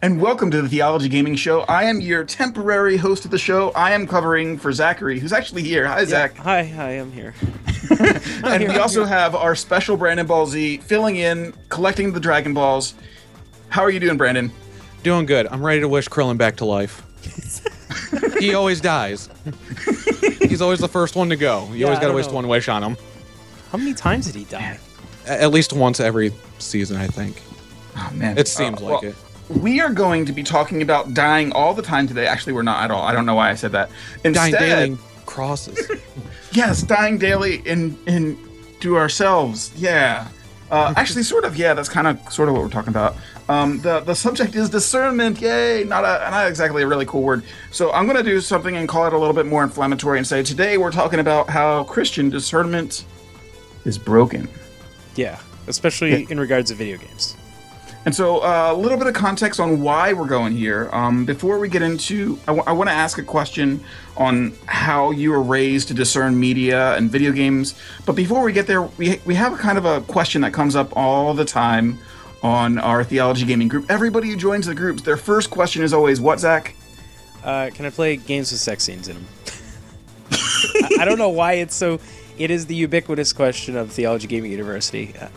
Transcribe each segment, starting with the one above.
and welcome to the Theology Gaming Show. I am your temporary host of the show. I am covering for Zachary, who's actually here. Hi, Zach. Hi, hi, I'm here. and we also have our special Brandon Ball Z filling in, collecting the Dragon Balls. How are you doing, Brandon? Doing good. I'm ready to wish Krillin back to life. he always dies. He's always the first one to go. You Yeah, always got to waste know. one wish on him. How many times did he die? At least once every season, I think. Oh, man. It seems Uh, like well, it. We are going to be talking about dying all the time today. Actually, we're not at all. I don't know why I said that. Dying Instead, daily crosses. yes, dying daily in in to ourselves. Yeah. Uh, actually, sort of. Yeah, that's kind of sort of what we're talking about. Um, the the subject is discernment. Yay! Not a not exactly a really cool word. So I'm gonna do something and call it a little bit more inflammatory and say today we're talking about how Christian discernment is broken. Yeah, especially in regards to video games. And so, uh, a little bit of context on why we're going here. Um, before we get into, I want to ask a question on how you were raised to discern media and video games. But before we get there, we, we have a kind of a question that comes up all the time on our theology gaming group. Everybody who joins the groups, their first question is always, "What, Zach?" Uh, can I play games with sex scenes in them? I, I don't know why it's so. It is the ubiquitous question of Theology Gaming University. Uh,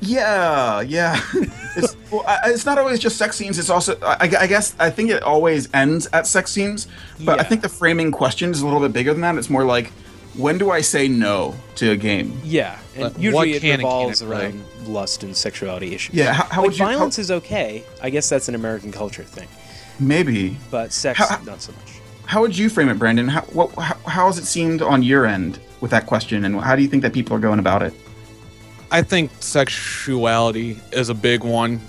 Yeah, yeah. it's, well, I, it's not always just sex scenes. It's also, I, I guess, I think it always ends at sex scenes. But I think the framing question is a little bit bigger than that. It's more like, when do I say no to a game? yeah, and But usually it can and can't revolves it play? around lust and sexuality issues. Yeah, how, how like would you? how- violence is okay. I guess that's an American culture thing, maybe. but sex How- not so much. How would you frame it, Brandon? How, what, how, how has it seemed on your end with that question, and how do you think that people are going about it? I think sexuality is a big one.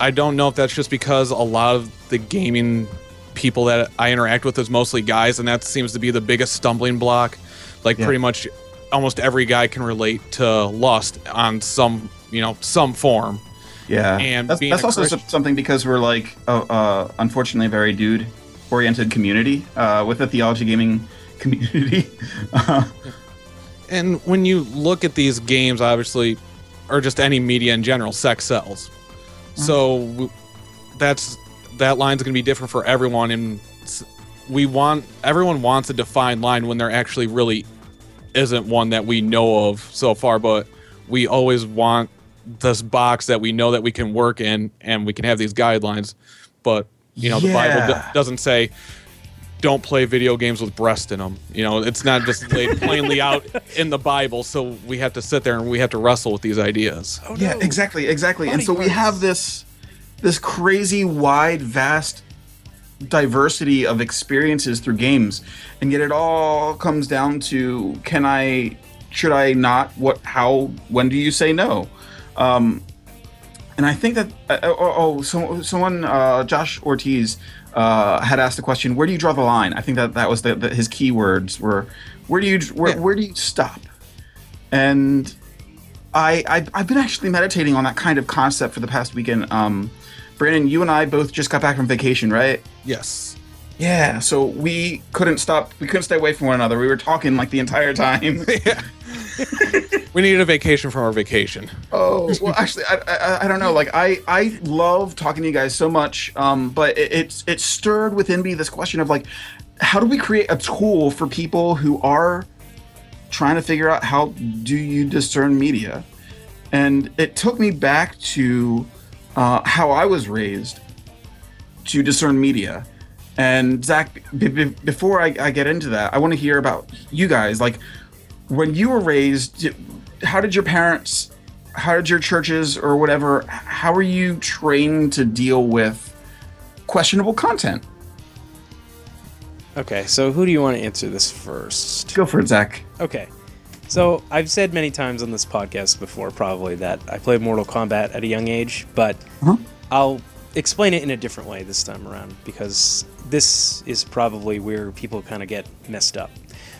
I don't know if that's just because a lot of the gaming people that I interact with is mostly guys, and that seems to be the biggest stumbling block. Like Yeah. pretty much almost every guy can relate to lust on some, you know, some form. Yeah, And that's, being that's also Christian- something because we're like, uh, uh, unfortunately, a very dude-oriented community uh, with the theology gaming community. uh, And when you look at these games, obviously, or just any media in general, sex sells. Mm-hmm. So that's that line's going to be different for everyone, and we want everyone wants a defined line when there actually really isn't one that we know of so far. But we always want this box that we know that we can work in, and we can have these guidelines. But you know, the Bible d- doesn't say don't play video games with breast in them. You know, it's not just laid plainly out in the Bible. So we have to sit there and we have to wrestle with these ideas. Oh, yeah, no. exactly, exactly. and Body so we have this this crazy, wide, vast diversity of experiences through games, and yet it all comes down to: Can I? Should I not? What? How? When do you say no? Um, and I think that uh, oh, oh so, someone uh, Josh Ortiz uh, had asked the question: Where do you draw the line? I think that that was the, the, his keywords were: Where do you where, Yeah. where do you stop? And I, I I've been actually meditating on that kind of concept for the past weekend. Um, Brandon, you and I both just got back from vacation, right? Yes. Yeah. So we couldn't stop. We couldn't stay away from one another. We were talking like the entire time. We needed a vacation from our vacation. Oh well, actually, I, I I don't know. Like I I love talking to you guys so much. Um, but it, it's it stirred within me this question of like, how do we create a tool for people who are trying to figure out how do you discern media? And it took me back to uh, how I was raised to discern media. And Zach, b- b- before I, I get into that, I want to hear about you guys. Like, when you were raised, how did your parents, how did your churches or whatever, how were you trained to deal with questionable content? Okay, so who do you want to answer this first? Go for it, Zach. Okay. So I've said many times on this podcast before, probably, that I played Mortal Kombat at a young age, but Uh-huh. I'll explain it in a different way this time around because this is probably where people kind of get messed up.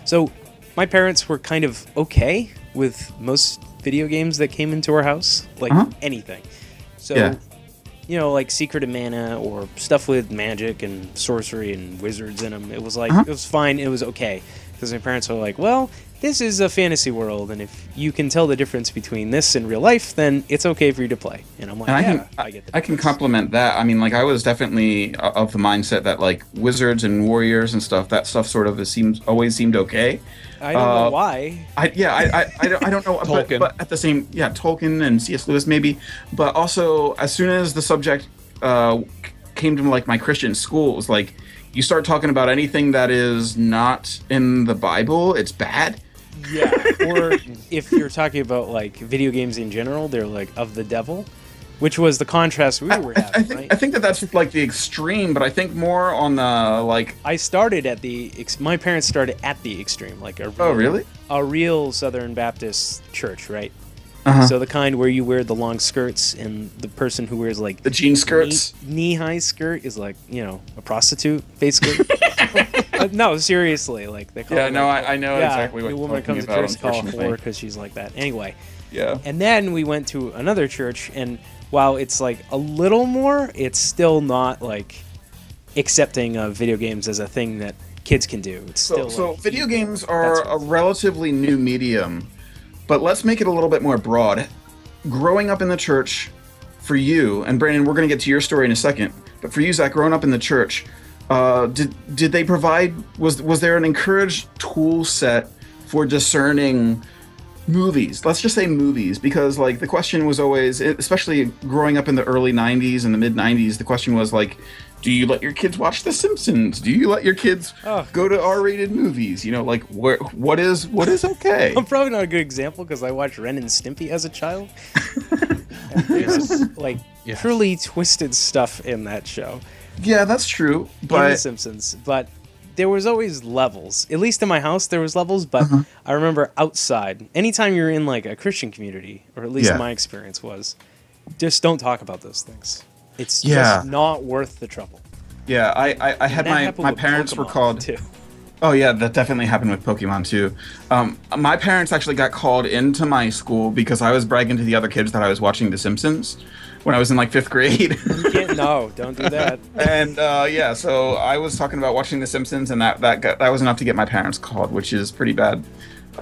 So my parents were kind of okay with most video games that came into our house, like Uh-huh. anything. So, Yeah. you know, like Secret of Mana or stuff with magic and sorcery and wizards in them. It was like Uh-huh. it was fine. It was okay because my parents were like, well, this is a fantasy world, and if you can tell the difference between this and real life, then it's okay for you to play. And I'm like, And I yeah, can I, get the I can compliment that. I mean, like I was definitely of the mindset that like wizards and warriors and stuff, that stuff sort of seems always seemed okay. I don't uh, know why. I yeah, I I, I, don't, I don't know, Tolkien. but at the same yeah, Tolkien and C.S. Lewis maybe, but also as soon as the subject uh, came to like my Christian schools, like you start talking about anything that is not in the Bible, it's bad. Yeah. or if you're talking about like video games in general, they're like of the devil, which was the contrast we I, were I- having, I think right? I think that that's like the extreme, but I think more on the like I started at the. Ex- my parents started at the extreme, like a. Real, Oh, really? A real Southern Baptist church, right? Uh-huh. So the kind where you wear the long skirts, and the person who wears like the jean skirts. knee high skirt is like you know a prostitute, basically. Uh, no, seriously, like they call. Yeah, no, I, I know yeah, exactly what the you're woman talking comes to about, church, call her unfortunately. because she's like that. Anyway, Yeah. and then we went to another church, and while it's like a little more, it's still not like accepting of video games as a thing that kids can do. It's So, still so like, video games are a relatively new medium, but let's make it a little bit more broad. Growing up in the church, for you and Brandon, we're going to get to your story in a second. But for you, Zach, growing up in the church, uh, did did they provide was was there an encouraged tool set for discerning movies? Let's just say movies, because like the question was always, especially growing up in the early '90s and the mid '90s, the question was like. Do you let your kids watch The Simpsons? Do you let your kids Oh. go to R-rated movies? You know, like where, what is what is okay? I'm probably not a good example because I watched Ren and Stimpy as a child. And There's like Yes. truly twisted stuff in that show. Yeah, that's true. in The Simpsons, but there was always levels. At least in my house, there was levels. But Uh-huh. I remember outside, anytime you're in like a Christian community, or at least Yeah. my experience was, just don't talk about those things. It's Yeah. just not worth the trouble. yeah, I I, I had my my parents were called. too. Oh yeah, that definitely happened with Pokemon too. Um, my parents actually got called into my school because I was bragging to the other kids that I was watching The Simpsons when I was in like fifth grade. No, don't do that. and uh, yeah, so I was talking about watching The Simpsons, and that that got, that was enough to get my parents called, which is pretty bad.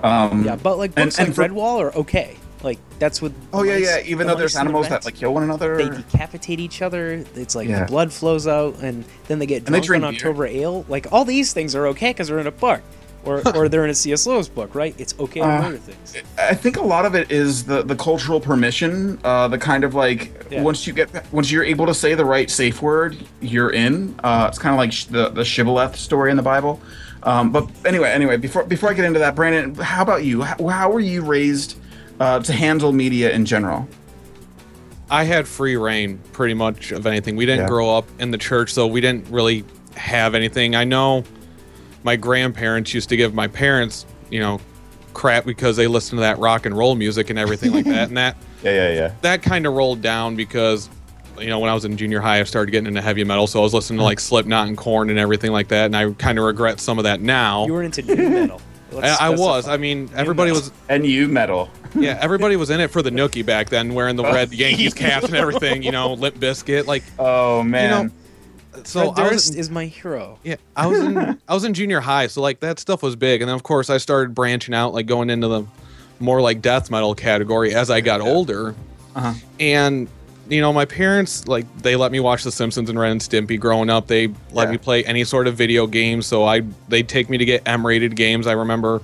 Um, Yeah, but like books and like Redwall are okay. Like that's what. oh yeah, mice- yeah. the Even though there's and the animals that like kill one another. they decapitate each other. It's like Yeah. the blood flows out, and then they get And they drunk on beer. October ale. Like all these things are okay because they're in a book, or or they're in a C.S. Lewis book, right? It's okay to Uh, murder things. I think a lot of it is the the cultural permission, uh, the kind of like Yeah. once you get once you're able to say the right safe word, you're in. Uh, it's kind of like sh- the the shibboleth story in the Bible. Um, but anyway, anyway, before before I get into that, Brandon, how about you? How, how were you raised uh, to handle media in general? I had free reign pretty much of anything. We didn't Yeah. grow up in the church, so we didn't really have anything. I know my grandparents used to give my parents, you know, crap because they listened to that rock and roll music and everything like that. And that Yeah, yeah, yeah. that kind of rolled down because you know when I was in junior high, I started getting into heavy metal, so I was listening to like Slipknot and Korn and everything like that, and I kind of regret some of that now. You were into nu metal. I, I was. I mean, everybody was. And you metal. Yeah, everybody was in it for the nookie back then, wearing the red Yankees caps and everything. You know, Limp Bizkit. Like, Oh man. So Fred I was. Is my hero. Yeah, I was in I was in junior high, so like that stuff was big, and then of course I started branching out, like going into the more like death metal category as I got older, Uh-huh. and you know my parents like they let me watch The Simpsons and Ren and Stimpy growing up. They let Yeah. me play any sort of video game, so I they'd take me to get M-rated games. I remember,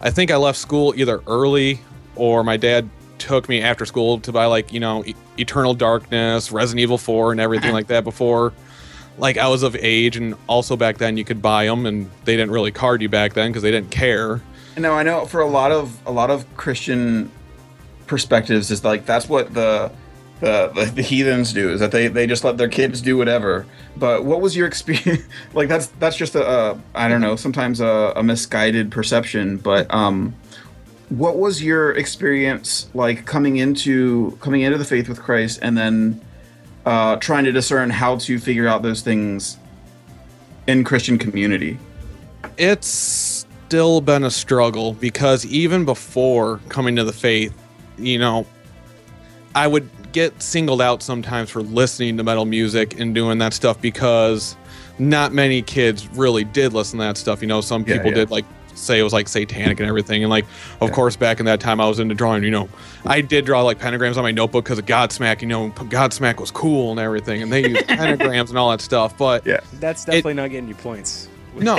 I think I left school either early or my dad took me after school to buy like you know E- Eternal Darkness, Resident Evil 4, and everything like that before like I was of age, and also back then you could buy them, and they didn't really card you back then because they didn't care. No, I know for a lot of a lot of Christian perspectives is like that's what the the, the, the heathens do is that they, they just let their kids do whatever. But what was your experience? like that's that's just a, a I don't know sometimes a, a misguided perception. But um, what was your experience like coming into coming into the faith with Christ and then uh, trying to discern how to figure out those things in Christian community? It's still been a struggle because even before coming to the faith, you know, I would get singled out sometimes for listening to metal music and doing that stuff because not many kids really did listen to that stuff. You know, some Yeah, people yeah. did like say it was like satanic and everything. And like, of course, back in that time, I was into drawing. You know, I did draw like pentagrams on my notebook because of Godsmack. You know, Godsmack was cool and everything, and they used pentagrams and all that stuff. But Yeah. That's definitely not getting you points. no,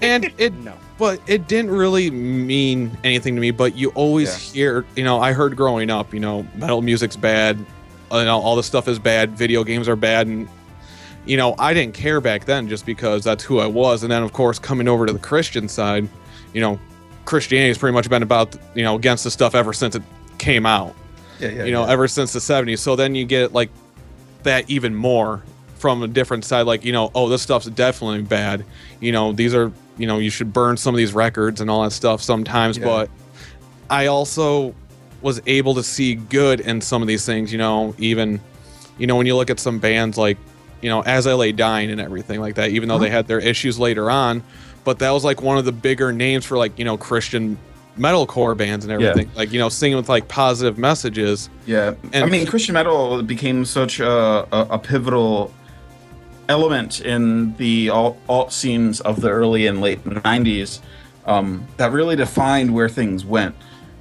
and it No. but it didn't really mean anything to me but you always Yeah. hear you know i heard growing up you know metal music's bad you know all this stuff is bad video games are bad and you know i didn't care back then just because that's who i was and then of course coming over to the christian side you know christianity has pretty much been about you know against the stuff ever since it came out Yeah, yeah. you know yeah. ever since the 70s so then you get like that even more from a different side like you know oh this stuff's definitely bad you know these are you know you should burn some of these records and all that stuff sometimes Yeah. but i also was able to see good in some of these things you know even you know when you look at some bands like you know as i lay dying and everything like that even though they Uh-huh. had their issues later on but that was like one of the bigger names for like you know christian metalcore bands and Yeah. everything like you know singing with like positive messages Yeah, And I mean, Christian metal became such a, a, a pivotal element in the alt, alt scenes of the early and late '90s um, that really defined where things went.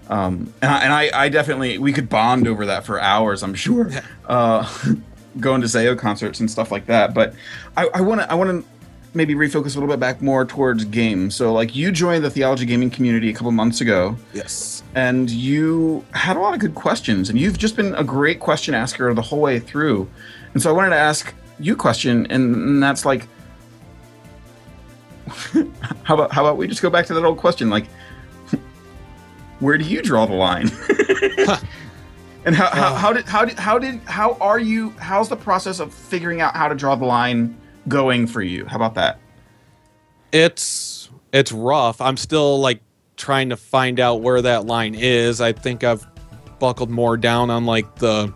Um, and I, and I, I definitely we could bond over that for hours. I'm sure, uh, going to Zao concerts and stuff like that. But I want to I want to maybe refocus a little bit back more towards games. So like you joined the theology gaming community a couple months ago yes and you had a lot of good questions and you've just been a great question asker the whole way through and so i wanted to ask you a question and, and that's like how about how about we just go back to that old question like where do you draw the line and how, how, oh. how did how did how did how are you how's the process of figuring out how to draw the line going for you how about that it's it's rough. I'm still like trying to find out where that line is. I think I've buckled more down on like the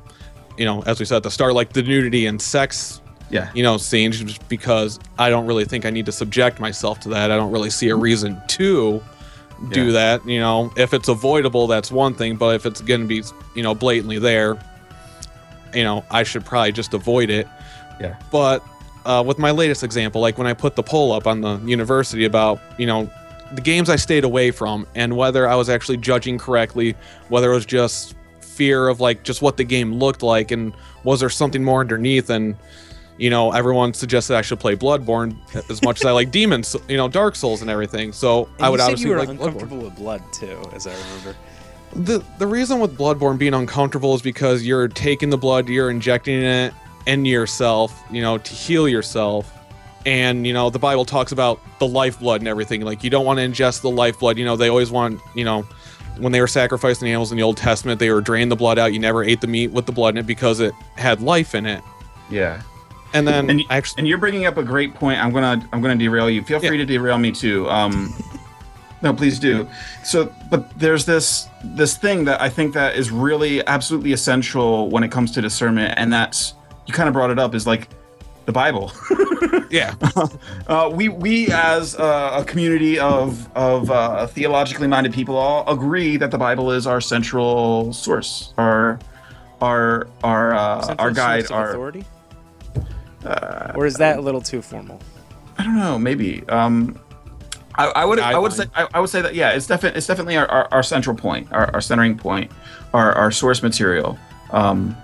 you know, as we said at the start, like the nudity and sex, yeah you know, scenes just because I don't really think I need to subject myself to that. I don't really see a reason to do Yeah. that. You know, if it's avoidable, that's one thing, but if it's gonna be, you know, blatantly there, you know, I should probably just avoid it. yeah But uh, with my latest example, like when I put the poll up on the university about, you know, the games I stayed away from and whether I was actually judging correctly, whether it was just fear of like just what the game looked like and was there something more underneath and you know everyone suggested I should play Bloodborne as much as I like Demons, you know, Dark Souls and everything. So And I would you said obviously you were like Bloodborne. uncomfortable with blood too, as I remember. The the reason with Bloodborne being uncomfortable is because you're taking the blood, you're injecting it into yourself, you know, to heal yourself. And you know, the Bible talks about the lifeblood and everything. Like you don't want to ingest the lifeblood. You know, they always want, you know, when they were sacrificing animals in the Old Testament, they were draining the blood out. You never ate the meat with the blood in it because it had life in it. yeah And then and, actually, and you're bringing up a great point. I'm gonna I'm gonna derail you. Feel free Yeah. to derail me too. Um, no, please do. So, but there's this this thing that I think that is really absolutely essential when it comes to discernment, and that's you kind of brought it up is like the Bible. yeah, uh, we we as uh, a community of of uh, theologically minded people all agree that the Bible is our central source, our our our uh, our guide, source of our authority. or is that a little too formal? I don't know, maybe. Um, I, I would I would say I, I would say that yeah, it's definitely it's definitely our, our, our central point, our, our centering point, our, our source material. Um,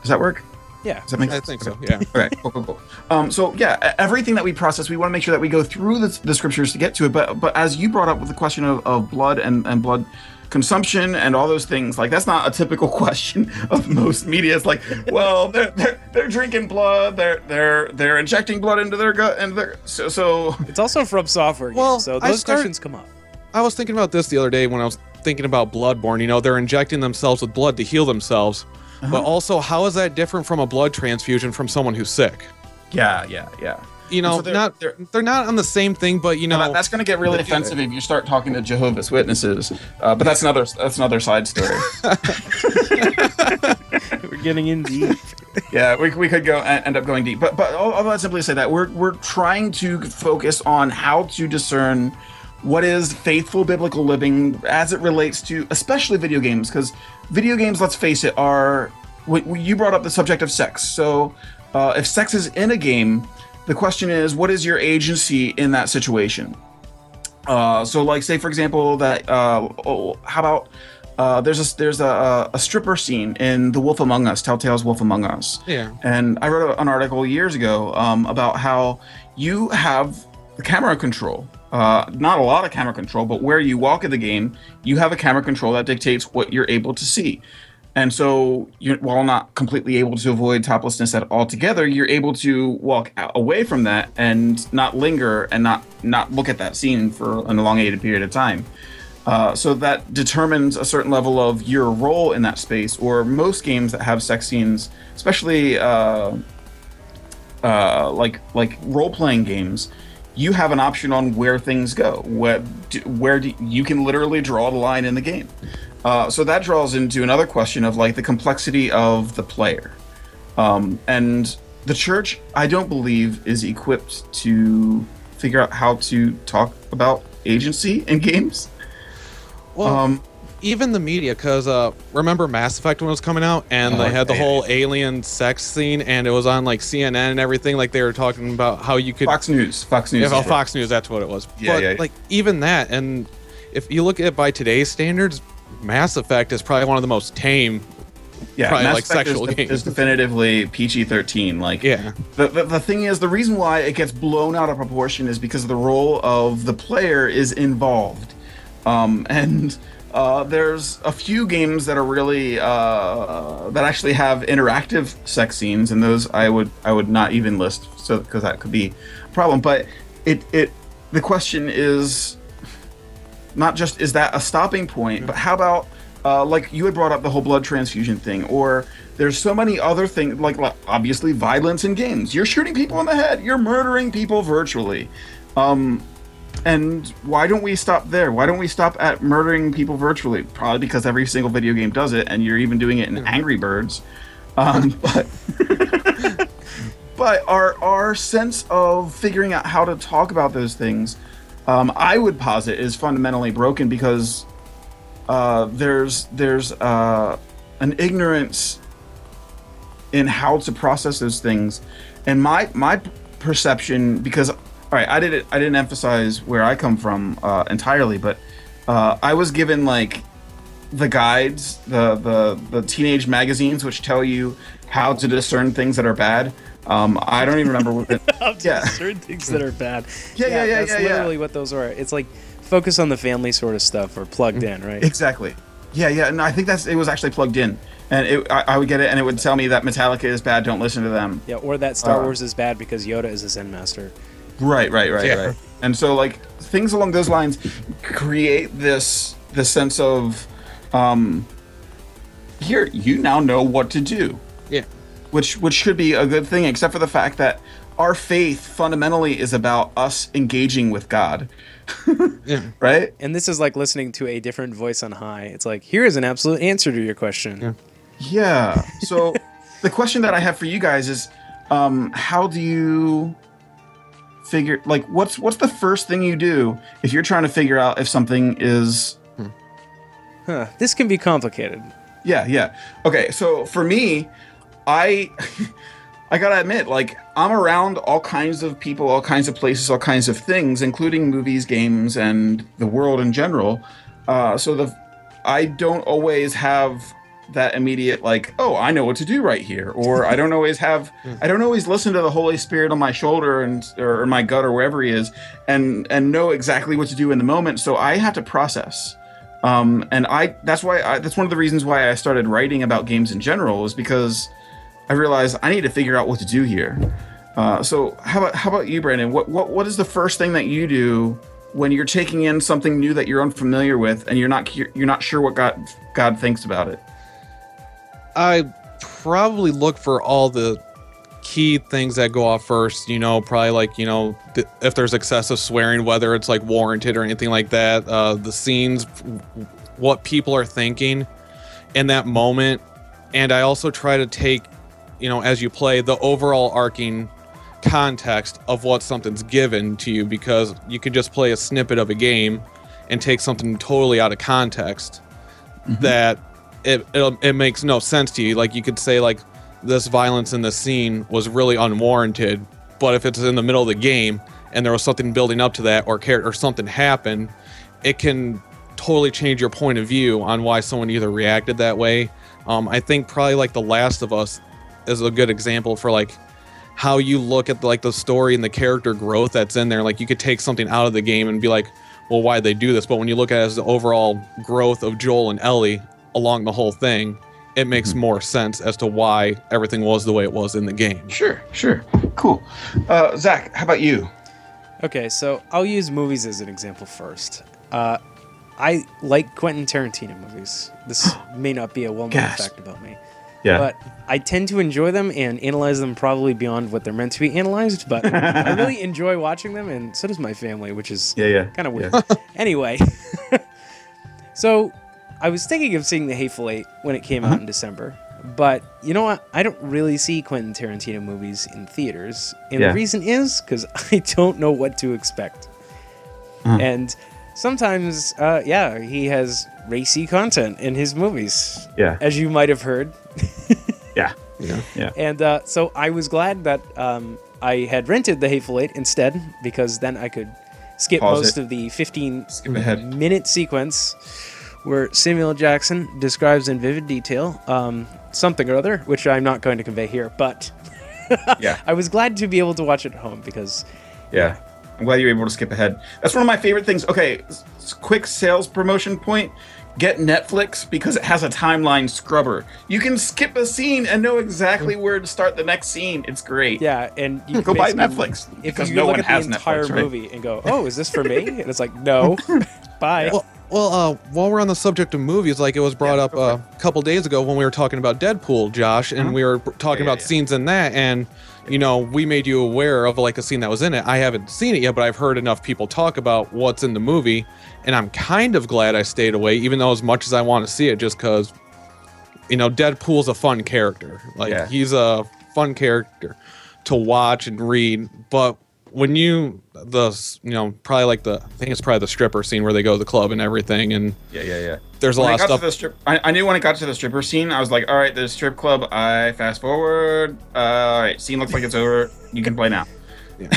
does that work? Yeah. Does that make I sense? think so. Yeah. Okay, cool, cool, cool. Um, so yeah, everything that we process, we want to make sure that we go through the, the scriptures to get to it. But but as you brought up with the question of, of blood and, and blood consumption and all those things, like that's not a typical question of most media. It's like, well, they're they're, they're drinking blood, they're they're they're injecting blood into their gut, and their so so It's also from software games, Well, so those start- questions come up. I was thinking about this the other day when I was thinking about Bloodborne. You know, they're injecting themselves with blood to heal themselves. But uh-huh. also, how is that different from a blood transfusion from someone who's sick? yeah yeah yeah. You know, So they're- not they're- they're, not on the same thing, but you know, that- that's going to get really offensive if you start talking to Jehovah's Witnesses, uh, but that's another that's another side story. We're getting in deep. yeah, we, we could go end up going deep, but but all, all that simply say that we're we're trying to focus on how to discern what is faithful biblical living as it relates to especially video games because video games, let's face it, are w- w- you brought up the subject of sex. So uh, if sex is in a game, the question is, what is your agency in that situation? Uh, so like say for example that uh, oh, how about uh, there's a there's a, a stripper scene in The Wolf Among Us, Telltale's Wolf Among Us. Yeah. And I wrote an article years ago um, about how you have the camera control. Uh, not a lot of camera control, but where you walk in the game, you have a camera control that dictates what you're able to see. And so, while not completely able to avoid toplessness at altogether, you're able to walk away from that and not linger and not not look at that scene for an elongated period of time. Uh, so that determines a certain level of your role in that space. Or most games that have sex scenes, especially uh, uh, like like role playing games, you have an option on where things go. Where where do, you can literally draw the line in the game. Uh, so that draws into another question of like the complexity of the player. Um, and the church, I don't believe, is equipped to figure out how to talk about agency in games. Well, Um, even the media, because uh, remember Mass Effect when it was coming out, and Oh, they had the yeah, whole alien sex scene, and it was on like CNN and everything. Like they were talking about how you could. Fox News, Fox News. Yeah. Fox News, that's what it was. Yeah, but yeah. like even that, and if you look at it by today's standards, Mass Effect is probably one of the most tame. yeah, probably Mass like Effect sexual is, games. is definitively PG-13. Like, Yeah. The, the, the thing is, the reason why it gets blown out of proportion is because the role of the player is involved. Um, and uh, there's a few games that are really uh, that actually have interactive sex scenes, and those I would I would not even list, so because that could be a problem. But it it the question is not just is that a stopping point, but how about uh, like you had brought up the whole blood transfusion thing, or there's so many other things like, like obviously violence in games. You're shooting people in the head. You're murdering people virtually. Um, and why don't we stop there? Why don't we stop at murdering people virtually? Probably because every single video game does it, and you're even doing it in Angry Birds. Um, but but our our sense of figuring out how to talk about those things, um, I would posit, is fundamentally broken because uh, there's there's uh, an ignorance in how to process those things, and my my perception because all right, I didn't I didn't emphasize where I come from uh, entirely, but uh, I was given like the guides, the the the teenage magazines, which tell you how to discern things that are bad. Um, I don't even remember what. It, yeah, certain things that are bad. Yeah, yeah, yeah, That's yeah, yeah. literally what those are. It's like focus on the family sort of stuff or plugged Mm-hmm. in, right? exactly. Yeah, yeah, and I think that's it was actually plugged in, and it, I, I would get it, and it would tell me that Metallica is bad. Don't listen to them. Yeah, or that Star Uh, Wars is bad because Yoda is a Zen master. Right, right, right, Yeah. right. And so like things along those lines create this this sense of um here you now know what to do, Yeah. Which which should be a good thing except for the fact that our faith fundamentally is about us engaging with God. Yeah. Right? And this is like listening to a different voice on high. It's like, here is an absolute answer to your question. Yeah. Yeah. So the question that I have for you guys is um how do you figure like what's what's the first thing you do if you're trying to figure out if something is Huh. This can be complicated. Yeah, yeah. Okay, so for me, I I gotta admit, like I'm around all kinds of people, all kinds of places, all kinds of things, including movies, games, and the world in general. Uh, so the I don't always have that immediate like, oh, I know what to do right here, or I don't always have, I don't always listen to the Holy Spirit on my shoulder and or in my gut or wherever he is, and and know exactly what to do in the moment. So I have to process um, and I that's why I, that's one of the reasons why I started writing about games in general is because I realized I need to figure out what to do here. Uh, so how about how about you, Brandon? What what what is the first thing that you do when you're taking in something new that you're unfamiliar with and you're not you're not sure what God God thinks about it? I probably look for all the key things that go off first. You know, probably like you know th- if there's excessive swearing, whether it's like warranted or anything like that. Uh, the scenes, what people are thinking in that moment, and I also try to take, you know, as you play the overall arcing context of what something's given to you because you could just play a snippet of a game and take something totally out of context that it, it it makes no sense to you. Like you could say like this violence in the scene was really unwarranted, but if it's in the middle of the game and there was something building up to that, or care or something happened, it can totally change your point of view on why someone either reacted that way. Um, I think probably like The Last of Us is a good example for like how you look at like the story and the character growth that's in there. Like you could take something out of the game and be like, well, why they do this? But when you look at it as the overall growth of Joel and Ellie along the whole thing, it makes Mhm. more sense as to why everything was the way it was in the game. Sure, sure, cool. Uh, Zach, how about you? Okay, so I'll use movies as an example first. Uh, I like Quentin Tarantino movies. This may not be a well-known Gasp. fact about me, Yeah. but I tend to enjoy them and analyze them probably beyond what they're meant to be analyzed. But I really enjoy watching them, and so does my family, which is yeah, yeah. kind of weird. Yeah. anyway, so I was thinking of seeing The Hateful Eight when it came Uh-huh. out in December, but you know what? I don't really see Quentin Tarantino movies in theaters, and Yeah. the reason is because I don't know what to expect. Uh-huh. And sometimes, uh, yeah, he has racy content in his movies, Yeah. as you might have heard. Yeah. Yeah. Yeah. And uh, so I was glad that um, I had rented The Hateful Eight instead, because then I could skip Pause most it. of the 15 Skip ahead. minute sequence where Samuel Jackson describes in vivid detail um, something or other, which I'm not going to convey here, but Yeah. I was glad to be able to watch it at home because Yeah. I'm glad you were able to skip ahead. That's one of my favorite things. Okay, s- s- quick sales promotion point. Get Netflix because it has a timeline scrubber. You can skip a scene and know exactly where to start the next scene. It's great. yeah, and you Go buy Netflix If because you no look one at has the entire Netflix, right? movie and go, "Oh, is this for me?" and it's like, "No, bye." Well, well, uh, while we're on the subject of movies, like it was brought Yeah, up go uh, a couple days ago when we were talking about Deadpool, Josh, and Uh-huh. we were talking Yeah, about yeah. scenes in that, and you know, we made you aware of like a scene that was in it. I haven't seen it yet, but I've heard enough people talk about what's in the movie, and I'm kind of glad I stayed away, even though as much as I want to see it, just because, you know, Deadpool's a fun character. Like Yeah. he's a fun character to watch and read, but when you the you know probably like the I think it's probably the stripper scene where they go to the club and everything and Yeah, yeah, yeah. there's a When lot I of stuff to the strip, I, I knew when it got to the stripper scene, I was like, "All right, there's strip club." I fast forward. Uh, all right, scene looks like it's over. You can play now. Yeah.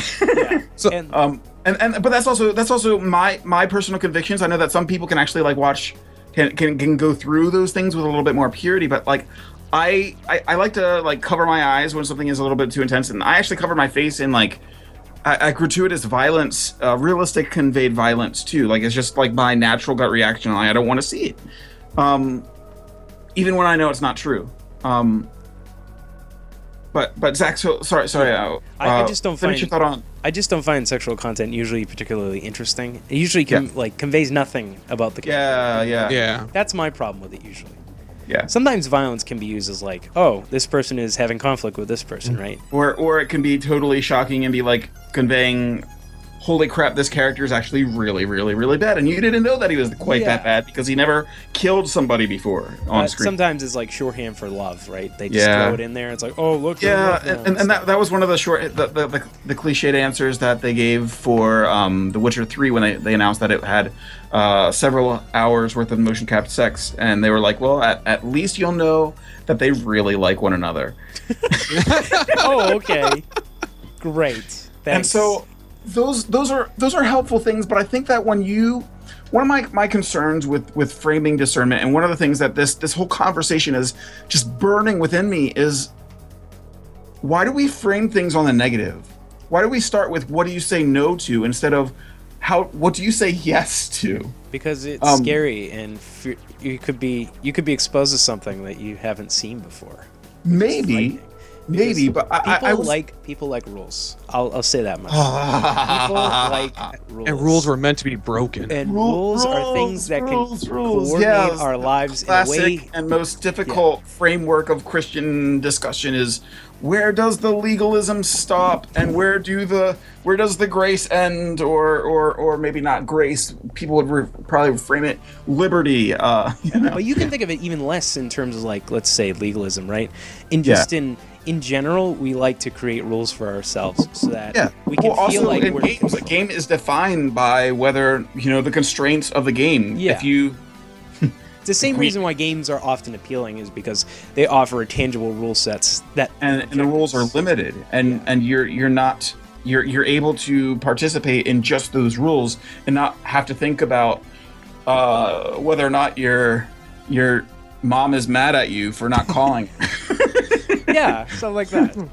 So- and Um, and and but that's also that's also my my personal convictions. I know that some people can actually like watch can can can go through those things with a little bit more purity, but like. I, I, I like to like cover my eyes when something is a little bit too intense, and I actually covered my face in like a, a gratuitous violence, uh, realistic conveyed violence too. Like it's just like my natural gut reaction. Like, I don't want to see it, um, even when I know it's not true. Um, but but Zach, so sorry, sorry. Uh, I- I uh, just don't finish find- your thought on. I just don't find sexual content usually particularly interesting. It usually com- Yeah. like conveys nothing about the Yeah, yeah, yeah That's my problem with it usually. Yeah. Sometimes violence can be used as like, oh, this person is having conflict with this person, Mm-hmm. right? Or or it can be totally shocking and be like conveying, holy crap, this character is actually really, really, really bad, and you didn't know that he was quite Yeah. that bad because he never killed somebody before on Uh, screen. sometimes it's like shorthand for love, right? They just Yeah. throw it in there. It's like, oh, look. Yeah, and, and, and that, that was one of the short the, the, the, the cliched answers that they gave for um, The Witcher 3 when they, they announced that it had uh, several hours worth of motion capped sex, and they were like, well, at, at least you'll know that they really like one another. oh, okay. Great. Thanks. And so those those are those are helpful things, but I think that when you one of my, my concerns with with framing discernment and one of the things that this this whole conversation is just burning within me is why do we frame things on the negative? Why do we start with what do you say no to instead of how what do you say yes to? because it's um, scary and f- you could be you could be exposed to something that you haven't seen before. Maybe, maybe, but I, people I, I was, like people like rules. I'll I'll say that much. people like rules. and rules were meant to be broken and Rule- rules, are things that can rules, rules, coordinate yes. our lives in a classic way. and most difficult framework of Christian discussion is where does the legalism stop and where do the where does the grace end or or or maybe not grace people would re- probably frame it liberty uh you know But you can think of it even less in terms of like let's say legalism, right? In Yeah. just in in general, we like to create rules for ourselves so that yeah we can well, feel also like in we're games a game is defined by whether you know the constraints of the game Yeah. if you the same we- reason why games are often appealing is because they offer tangible rule sets that and, and the rules are limited and and you're you're not you're you're able to participate in just those rules and not have to think about uh, whether or not your your mom is mad at you for not calling. yeah, something like that.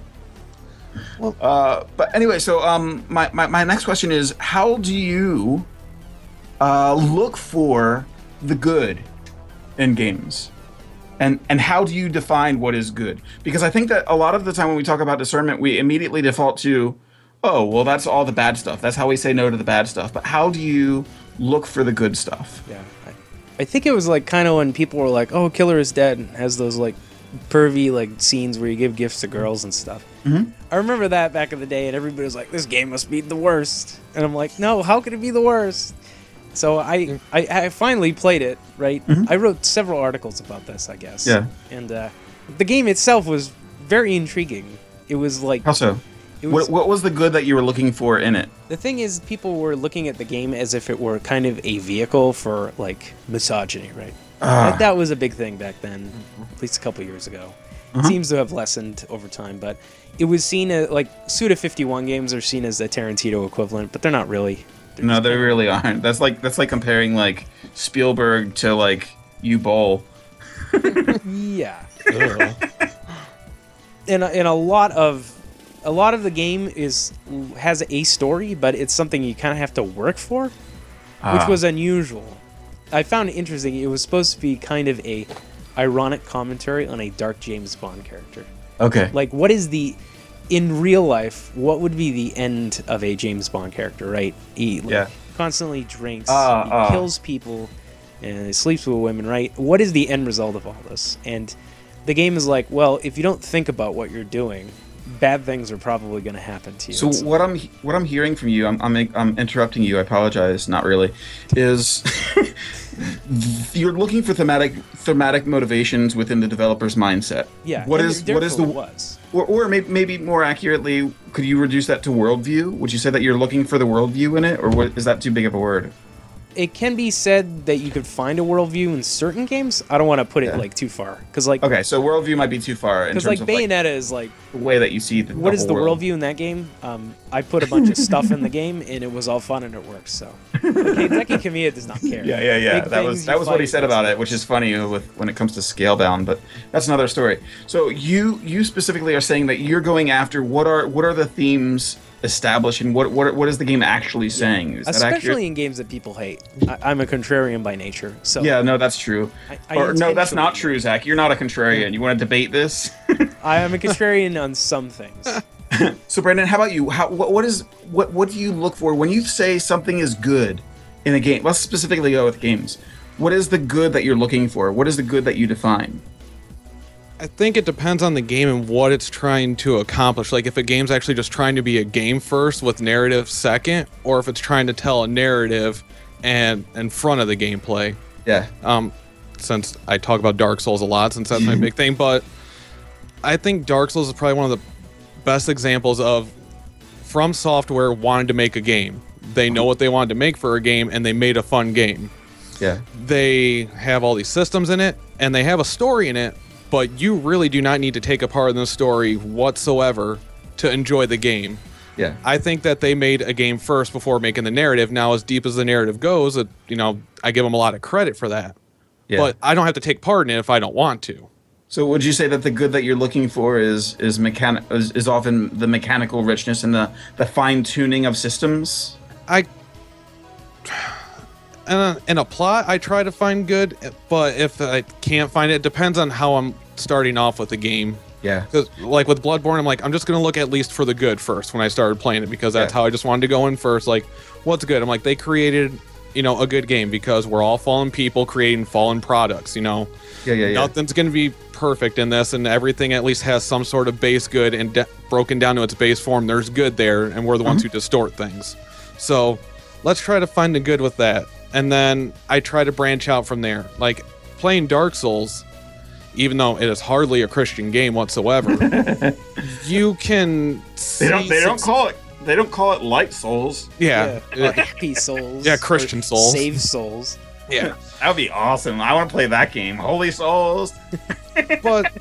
Uh, but anyway, so um, my, my, my next question is how do you uh, look for the good in games? And, and how do you define what is good? Because I think that a lot of the time when we talk about discernment, we immediately default to, oh, well, that's all the bad stuff. That's how we say no to the bad stuff. But how do you look for the good stuff? Yeah. I, I think it was like kind of when people were like, "Oh, Killer is dead," and has those like pervy like scenes where you give gifts to girls and stuff. Mhm. I remember that back in the day, and everybody was like, "This game must be the worst," and I'm like, "No, how could it be the worst?" So I I, I finally played it. Right, Mhm. I wrote several articles about this, I guess. Yeah. And uh, the game itself was very intriguing. It was like How so? was What, what was the good that you were looking for in it? the thing is, people were looking at the game as if it were kind of a vehicle for like misogyny, right? Like, that was a big thing back then, at least a couple years ago. It Uh-huh. seems to have lessened over time, but it was seen as like Suda 51 games are seen as the Tarantino equivalent, but they're not really. They're No, they kind really aren't. That's like that's like comparing like Spielberg to like Uwe Boll. Yeah. and a- and a lot of a lot of the game is has a story, but it's something you kind of have to work for, which Ah. was unusual. I found it interesting. It was supposed to be kind of a ironic commentary on a dark James Bond character. okay. Like, what is the in real life? What would be the end of a James Bond character? Right? He like, Yeah. constantly drinks, Ah, he ah. kills people, and he sleeps with women. Right? What is the end result of all this? And the game is like, well, if you don't think about what you're doing, bad things are probably going to happen to you. So what I'm what I'm hearing from you, I'm I'm, I'm interrupting you. I apologize. Not really. Is you're looking for thematic thematic motivations within the developer's mindset. yeah. What is what is the was? Or, or maybe, maybe more accurately, could you reduce that to worldview? Would you say that you're looking for the worldview in it, or what, is that too big of a word? it can be said that you could find a worldview in certain games. I don't want to put it Yeah. like too far because like Okay, so worldview might be too far in because like of like, Bayonetta is like the way that you see the, what is the world. worldview in that game? Um, I put a bunch of stuff in the game and it was all fun and it works. So Hideki Kamiya does not care. Yeah, yeah, yeah. Big that was that was what he said about it. which is funny with when it comes to scale Scalebound, but that's another story. So you you specifically are saying that you're going after what are what are the themes established and what what what is the game actually saying? Is that especially accurate? in games that people hate. I, I'm a contrarian by nature, so Yeah, no, that's true. I- I or no, that's not true, Zach. You're not a contrarian. You want to debate this? I am a contrarian on some things. so, Brandon, how about you? How what, what is what what do you look for when you say something is good in a game? Let's specifically go with games. What is the good that you're looking for? What is the good that you define? I think it depends on the game and what it's trying to accomplish. Like if a game's actually just trying to be a game first with narrative second, or if it's trying to tell a narrative and in front of the gameplay. Yeah. Um, since I talk about Dark Souls a lot, since that's my big thing, but I think Dark Souls is probably one of the best examples of From Software wanted to make a game. They know what they wanted to make for a game, and they made a fun game Yeah. they have all these systems in it and they have a story in it, but you really do not need to take a part in the story whatsoever to enjoy the game. Yeah. I think that they made a game first before making the narrative. Now, as deep as the narrative goes, it, you know, I give them a lot of credit for that. Yeah. But I don't have to take part in it if I don't want to. So would you say that the good that you're looking for is is mechanic is, is often the mechanical richness and the the fine tuning of systems? I in a, in a plot I try to find good, but if I can't find it, it depends on how I'm starting off with the game. Yeah. Because like with Bloodborne, I'm like I'm just gonna look at least for the good first when I started playing it because that's Yeah. how I just wanted to go in first. Like, what's good? I'm like they created you know a good game because we're all fallen people creating fallen products. You know, Yeah, yeah, yeah. nothing's gonna be perfect in this, and everything at least has some sort of base good and de- broken down to its base form. There's good there, and we're the ones mm-hmm. who distort things. So let's try to find the good with that, and then I try to branch out from there. Like playing Dark Souls even though it is hardly a Christian game whatsoever, you can. They don't. They don't call it. They don't call it light souls. Yeah, or happy souls. Yeah, Christian or souls. Save souls. yeah. That would be awesome. I want to play that game. Holy souls. But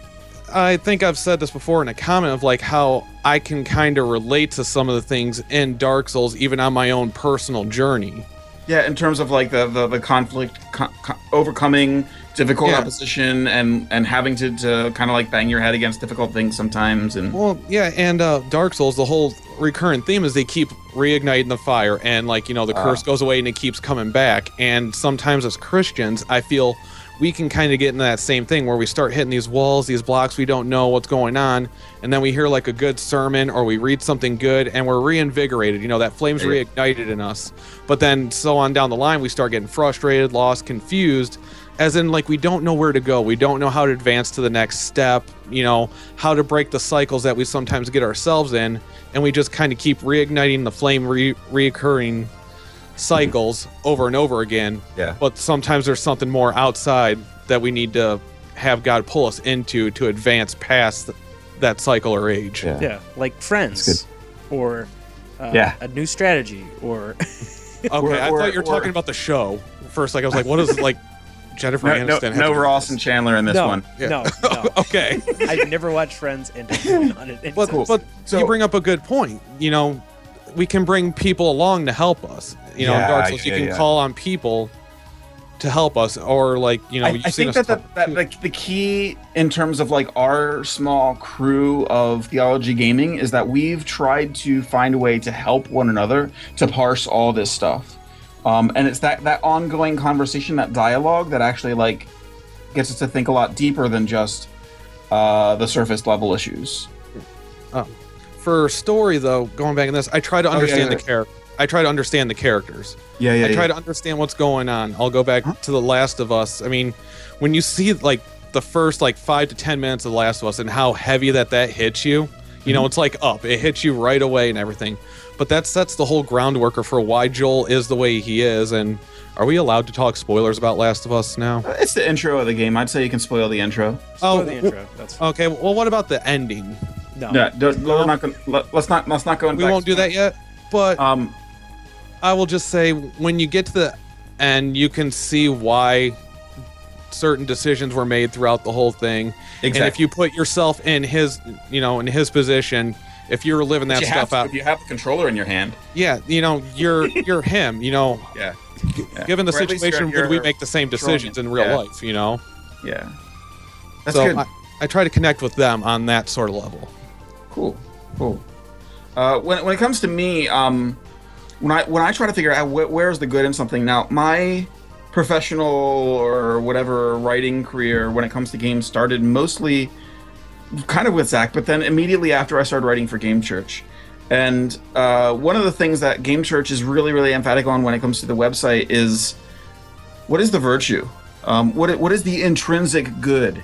I think I've said this before in a comment of like how I can kind of relate to some of the things in Dark Souls, even on my own personal journey. Yeah, in terms of like the the, the conflict, co- co- overcoming difficult Yeah. opposition, and and having to, to kind of like bang your head against difficult things sometimes, and Well, yeah, and uh, Dark Souls, the whole recurrent theme is they keep reigniting the fire, and like you know, the Ah. curse goes away and it keeps coming back. And sometimes as Christians, I feel we can kind of get into that same thing where we start hitting these walls, these blocks, we don't know what's going on, and then we hear like a good sermon or we read something good, and we're reinvigorated. You know, that flame's reignited in us. But then so on down the line, we start getting frustrated, lost, confused. As in, like, we don't know where to go. We don't know how to advance to the next step, you know, how to break the cycles that we sometimes get ourselves in. And we just kind of keep reigniting the flame, re- reoccurring cycles over and over again. Yeah. But sometimes there's something more outside that we need to have God pull us into to advance past that cycle or age. Yeah. Yeah, like friends, or uh, Yeah. a new strategy, or Okay, Or- I or- thought you were or- talking about the show. First, like I was like, what is like Jennifer no, no, Aniston? have no Ross and Chandler in this no, one. Yeah. no, no. Okay. I've never watched Friends and don't on it. But, Cool. but So- you bring up a good point. You know, we can bring people along to help us. You know, in Dark Souls, you can yeah. call on people to help us, or like you know, I, you've I seen think us. that, that, that like the key in terms of like our small crew of theology gaming is that we've tried to find a way to help one another to parse all this stuff, um, and it's that that ongoing conversation, that dialogue, that actually like gets us to think a lot deeper than just uh, the surface level issues. For story though, going back in this, I try to Oh, yeah, understand yeah. the character. I try to understand the characters. Yeah, yeah. I try to understand what's going on. I'll go back Huh? to The Last of Us. I mean, when you see like the first like five to ten minutes of The Last of Us and how heavy that that hits you, you know, mm-hmm. it's like up. It hits you right away and everything. But that sets the whole groundwork for why Joel is the way he is. And are we allowed to talk spoilers about Last of Us now? Uh, it's the intro of the game. I'd say you can spoil the intro. Oh, spoil Oh, the intro. That's. Okay. Well, what about the ending? No. Yeah, don't, we're not gonna, let, us not let's not go. We won't do that yet. But Um, I will just say when you get to the end, you can see why certain decisions were made throughout the whole thing. Exactly. And if you put yourself in his, you know, in his position, if you're living that you stuff to, out, if you have the controller in your hand. yeah, you know, you're you're him. You know, Yeah. yeah. given the Or situation, would we make the same decisions in real Yeah. life? You know, Yeah. That's so good. I, I try to connect with them on that sort of level. Cool, cool. Uh, when, when it comes to me, um, when I when I try to figure out wh- where's the good in something, now my professional or whatever writing career when it comes to games started mostly kind of with Zach, but then immediately after I started writing for Game Church. And uh, one of the things that Game Church is really, really emphatic on when it comes to the website is what is the virtue? Um, what what is the intrinsic good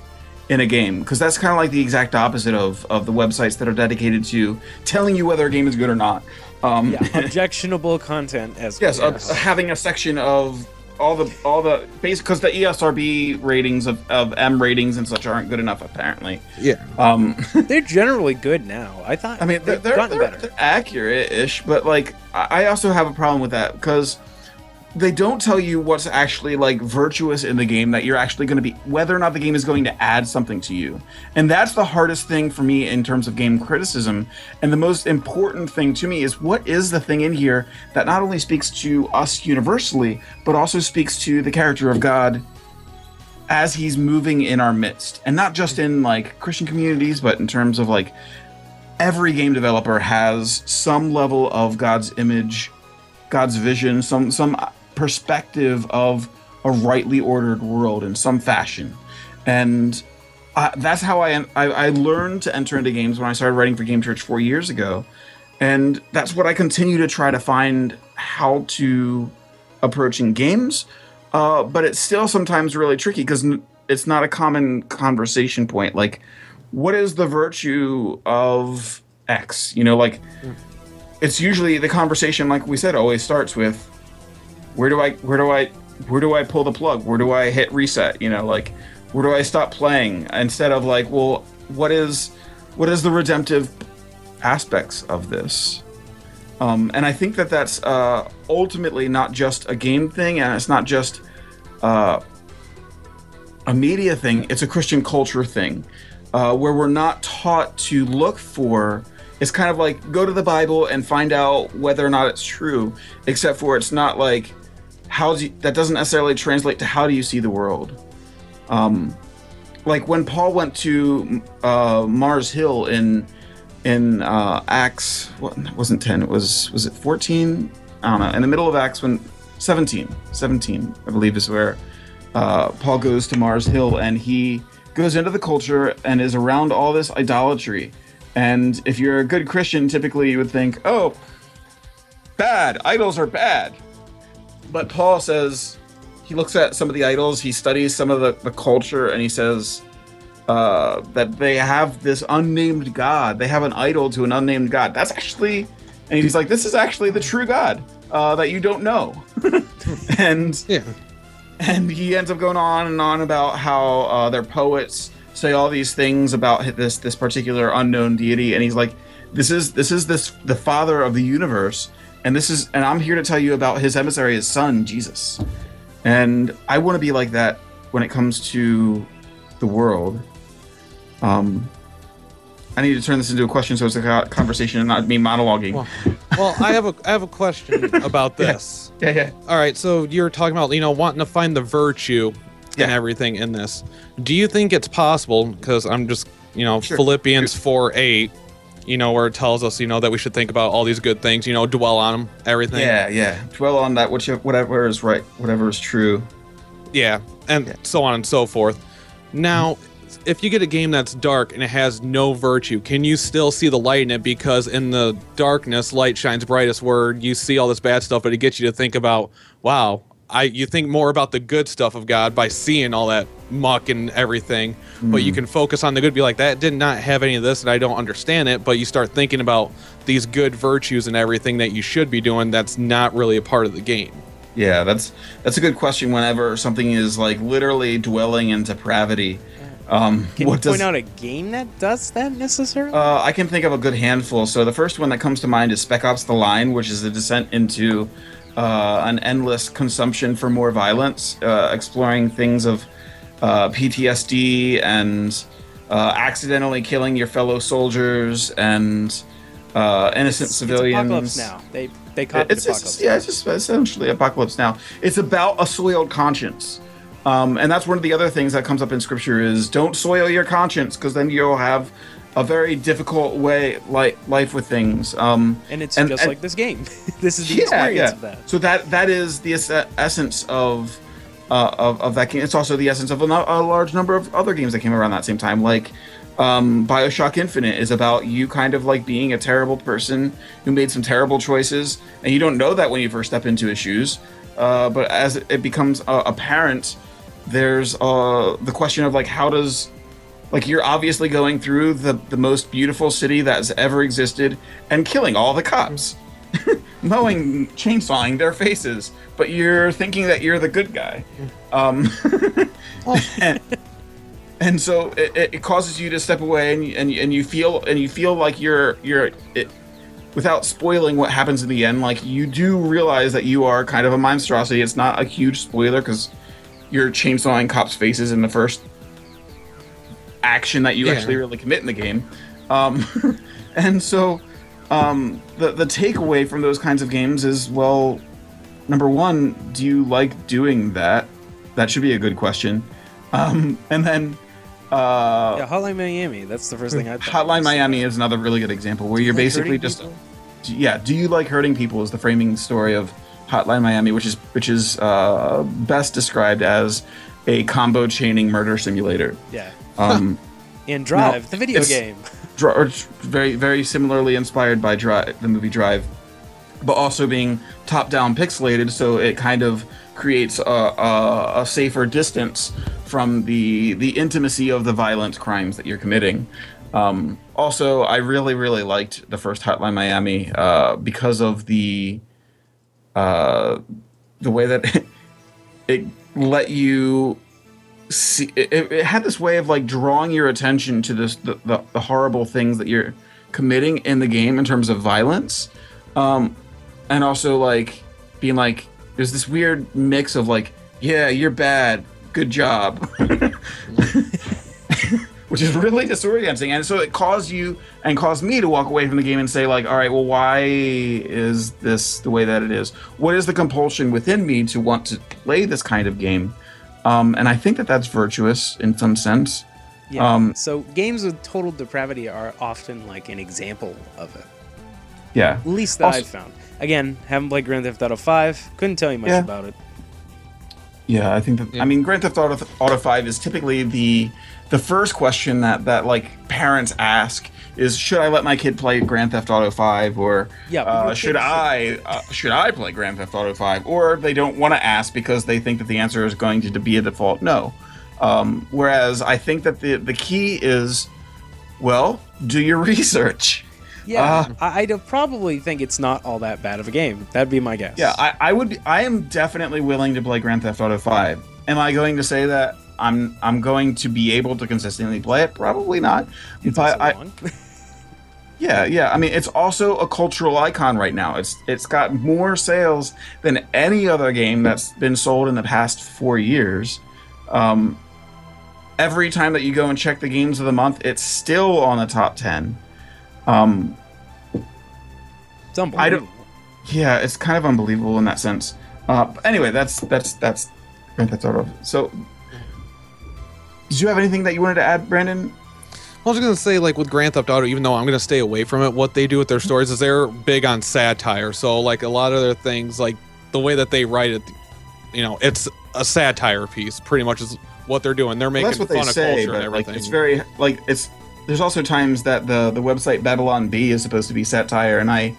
in a game? Because that's kind of like the exact opposite of of the websites that are dedicated to telling you whether a game is good or not. Um, Yeah, objectionable content as yes, uh, yes. having a section of all the all the basic because the ESRB ratings of, of M ratings and such aren't good enough apparently. Yeah. Um, they're generally good now. I thought. I mean, they're, they've they're, gotten they're, better. they're accurate-ish, but like I I also have a problem with that because they don't tell you what's actually like virtuous in the game that you're actually going to be whether or not the game is going to add something to you. And that's the hardest thing for me in terms of game criticism. And the most important thing to me is what is the thing in here that not only speaks to us universally but also speaks to the character of god as he's moving in our midst? And not just in like christian communities but in terms of like every game developer has some level of god's image god's vision some some perspective of a rightly ordered world in some fashion and uh, that's how I, I i learned to enter into games when i started writing for game church four years ago and that's what i continue to try to find how to approach in games uh, but it's still sometimes really tricky because n- it's not a common conversation point. Like, what is the virtue of X? You know, like, it's usually the conversation, like we said, always starts with, where do I, where do I, where do I pull the plug? Where do I hit reset? You know, like, where do I stop playing? Instead of like, well, what is, what is the redemptive aspects of this? Um, and I think that that's uh, ultimately not just a game thing, and it's not just uh, a media thing. It's a Christian culture thing. uh, where we're not taught to look for. It's kind of like go to the Bible and find out whether or not it's true. Except for it's not like how do you, that doesn't necessarily translate to how do you see the world. Um, like when Paul went to uh, Mars Hill in in uh, Acts, what wasn't ten, it was was it fourteen? I don't know. In the middle of Acts, when 17, 17, I believe is where uh, Paul goes to Mars Hill and he goes into the culture and is around all this idolatry. And if you're a good Christian, typically you would think, oh, bad, idols are bad. But Paul says, he looks at some of the idols, he studies some of the, the culture, and he says uh, that they have this unnamed God. They have an idol to an unnamed God. That's actually, and he's like, this is actually the true God uh, that you don't know. and Yeah. and he ends up going on and on about how uh, their poets say all these things about this this particular unknown deity, and he's like, "This is this is this the father of the universe, and this is and I'm here to tell you about his emissary, his son, Jesus." And I want to be like that when it comes to the world. Um, I need to turn this into a question so it's a conversation and not me monologuing. Well, well, I have a I have a question about this. yeah, yeah. All right, so you're talking about you know wanting to find the virtue and everything in this. Do you think it's possible? Because I'm just you know Sure. Philippians four eight, you know where it tells us you know that we should think about all these good things, you know, dwell on them, everything. Yeah, yeah. Dwell on that, which whatever is right, whatever is true. Yeah, and Yeah. so on and so forth. Now, if you get a game that's dark and it has no virtue, can you still see the light in it? Because in the darkness, light shines brightest. Where you see all this bad stuff, but it gets you to think about, wow, I you think more about the good stuff of God by seeing all that muck and everything. But you can focus on the good, be like, that did not have any of this, and I don't understand it. But you start thinking about these good virtues and everything that you should be doing. That's not really a part of the game. Yeah, that's that's a good question. Whenever something is like literally dwelling in depravity, um, Can what you does point out a game that does that necessarily? Uh, I can think of a good handful. So the first one that comes to mind is Spec Ops: The Line, which is a descent into uh, an endless consumption for more violence, uh, exploring things of uh, PTSD and uh, accidentally killing your fellow soldiers and uh, innocent It's- civilians. It's apocalypse now. They they copied It's apocalypse. just, yeah, it's just essentially apocalypse now. It's about a soiled conscience. Um, and that's one of the other things that comes up in scripture is don't soil your conscience because then you'll have a very difficult way like life with things. Um, and it's and- just and- like this game. this is the experience of that. So that that is the es- essence of, uh, of of that game. It's also the essence of a, a large number of other games that came around that same time, like um, Bioshock Infinite is about you kind of like being a terrible person who made some terrible choices, and you don't know that when you first step into his shoes. Uh, but as it becomes uh, apparent, there's uh, the question of like how does like you're obviously going through the the most beautiful city that's ever existed and killing all the cops. Mowing chainsawing their faces. But you're thinking that you're the good guy. Um and, and so it, it- causes you to step away and, you- and, and you feel and you feel like you're you're it, without spoiling what happens in the end like you do realize that you are kind of a monstrosity. It's not a huge spoiler because you're chainsawing cops faces in the first action that you Yeah. actually really commit in the game. Um, and so um, the the takeaway from those kinds of games is well, number one, do you like doing that? That should be a good question. Um, and then uh, Yeah, Hotline Miami. That's the first thing I thought. Hotline Miami is another really good example where you're Like basically just people? yeah. Do you like hurting people? Is the framing story of Hotline Miami, which is which is uh, best described as a combo chaining murder simulator. Yeah. Um, And Drive, the video game. Very very similarly inspired by Drive, the movie Drive, but also being top down pixelated, so it kind of creates a, a, a safer distance from the the intimacy of the violent crimes that you're committing. Um, also, I really really liked the first Hotline Miami uh, because of the uh, the way that it let you see it, it had this way of like drawing your attention to this the, the, the horrible things that you're committing in the game in terms of violence um and also like being like there's this weird mix of like yeah you're bad good job which is really disorienting. And so it caused you and caused me to walk away from the game and say, like, all right, well, why is this the way that it is? What is the compulsion within me to want to play this kind of game? Um, and I think that that's virtuous in some sense. Yeah. Um, so games with total depravity are often like an example of it. Yeah. At least that Also- I've found. Again, haven't played Grand Theft Auto 5. Couldn't tell you much Yeah. about it. Yeah, I think that. Yeah. I mean, Grand Theft Auto, Auto Five is typically the the first question that that like parents ask is, should I let my kid play Grand Theft Auto Five, or Yeah, uh, should I uh, should I play Grand Theft Auto Five? Or they don't want to ask because they think that the answer is going to be a default no. Um, whereas I think that the the key is, well, do your research. Yeah, Uh, I, I'd probably think it's not all that bad of a game. That'd be my guess. Yeah, I, I would. Be, I am definitely willing to play Grand Theft Auto Five. Am I going to say that I'm I'm going to be able to consistently play it? Probably not. it's but I, yeah, yeah. I mean, it's also a cultural icon right now. It's it's got more sales than any other game that's been sold in the past four years. Um, every time that you go and check the games of the month, it's still on the top ten. Um, it's unbelievable. yeah, it's kind of unbelievable in that sense. Uh, anyway, that's that's that's Grand Theft Auto. So, did you have anything that you wanted to add, Brandon? I was gonna say, like with Grand Theft Auto, even though I'm gonna stay away from it, what they do with their stories is they're big on satire. So like a lot of their things, like the way that they write it, you know, it's a satire piece. Pretty much is what they're doing. They're Well, making that's what fun they of say, culture and but like everything. it's very like it's. There's also times that the the website Babylon Bee is supposed to be satire, and I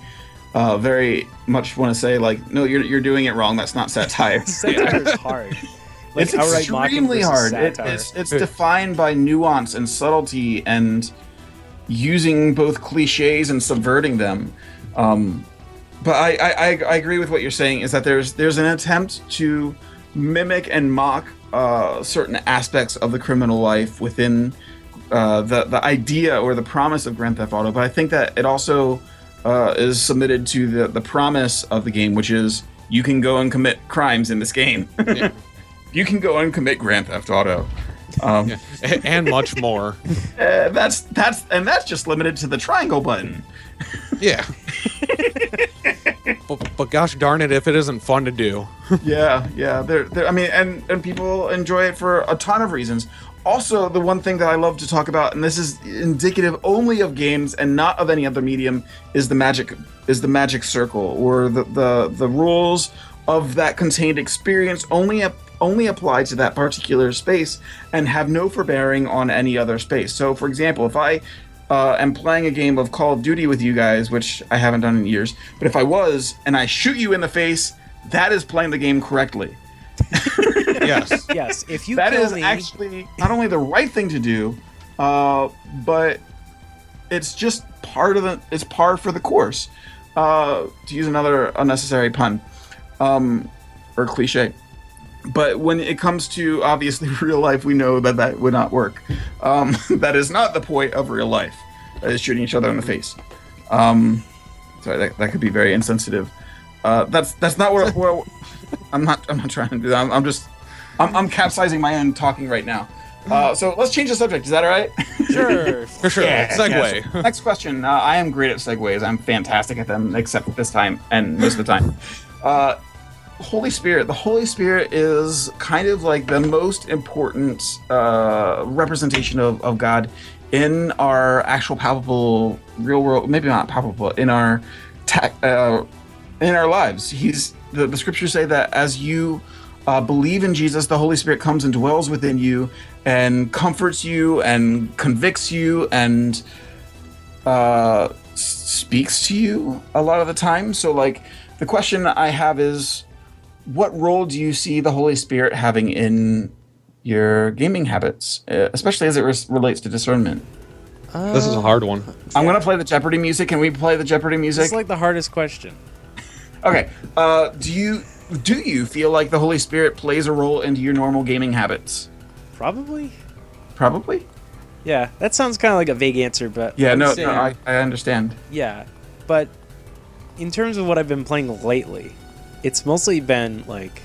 uh, very much want to say like, no, you're you're doing it wrong. That's not satire. Satire is hard. Like it's extremely hard. It, it's it's defined by nuance and subtlety and using both cliches and subverting them. Um, but I, I, I I agree with what you're saying. Is that there's there's an attempt to mimic and mock uh, certain aspects of the criminal life within uh, the the idea or the promise of Grand Theft Auto. But I think that it also uh, is submitted to the the promise of the game, which is you can go and commit crimes in this game. you can go and commit Grand Theft Auto. Um. And much more. uh, that's that's and that's just limited to the triangle button. Yeah. but, but gosh darn it, if it isn't fun to do. yeah, yeah. I mean, and and people enjoy it for a ton of reasons. Also, the one thing that I love to talk about, and this is indicative only of games and not of any other medium, is the magic is the magic circle or the the, the rules of that contained experience only ap- only apply to that particular space and have no forbearing on any other space. So, for example, if I uh, am playing a game of Call of Duty with you guys, which I haven't done in years, but if I was and I shoot you in the face, that is playing the game correctly. Yes. yes, if you That kill is me, actually not only the right thing to do, uh, but it's just part of the it's par for the course. Uh, to use another unnecessary pun, um, or cliche. But when it comes to obviously real life, we know that that would not work. Um, that is not the point of real life. That is shooting each other in the face. Um, sorry, that, that could be very insensitive. Uh, that's that's not what, what I'm not. I'm not trying to do that. I'm, I'm just. I'm, I'm capsizing my own talking right now. Uh, so let's change the subject. Is that all right? sure. For sure. Segue. yeah, so next question. Uh, I am great at segues. I'm fantastic at them, except this time and most of the time. Holy Spirit. The Holy Spirit is kind of like the most important uh, representation of, of God in our actual palpable real world. Maybe not palpable. In our ta- uh, in our lives. He's the, the scriptures say that as you uh, believe in Jesus, the Holy Spirit comes and dwells within you and comforts you and convicts you and uh, speaks to you a lot of the time. So, like, the question I have is, what role do you see the Holy Spirit having in your gaming habits, uh, especially as it res- relates to discernment? This is a hard one. I'm gonna play the Jeopardy music. Can we play the Jeopardy music? It's like the hardest question. Okay. Uh, do you do you feel like the Holy Spirit plays a role into your normal gaming habits? Probably. Probably. Yeah, that sounds kind of like a vague answer, but Yeah. I'd No. No. I, I understand. yeah, but in terms of what I've been playing lately, it's mostly been like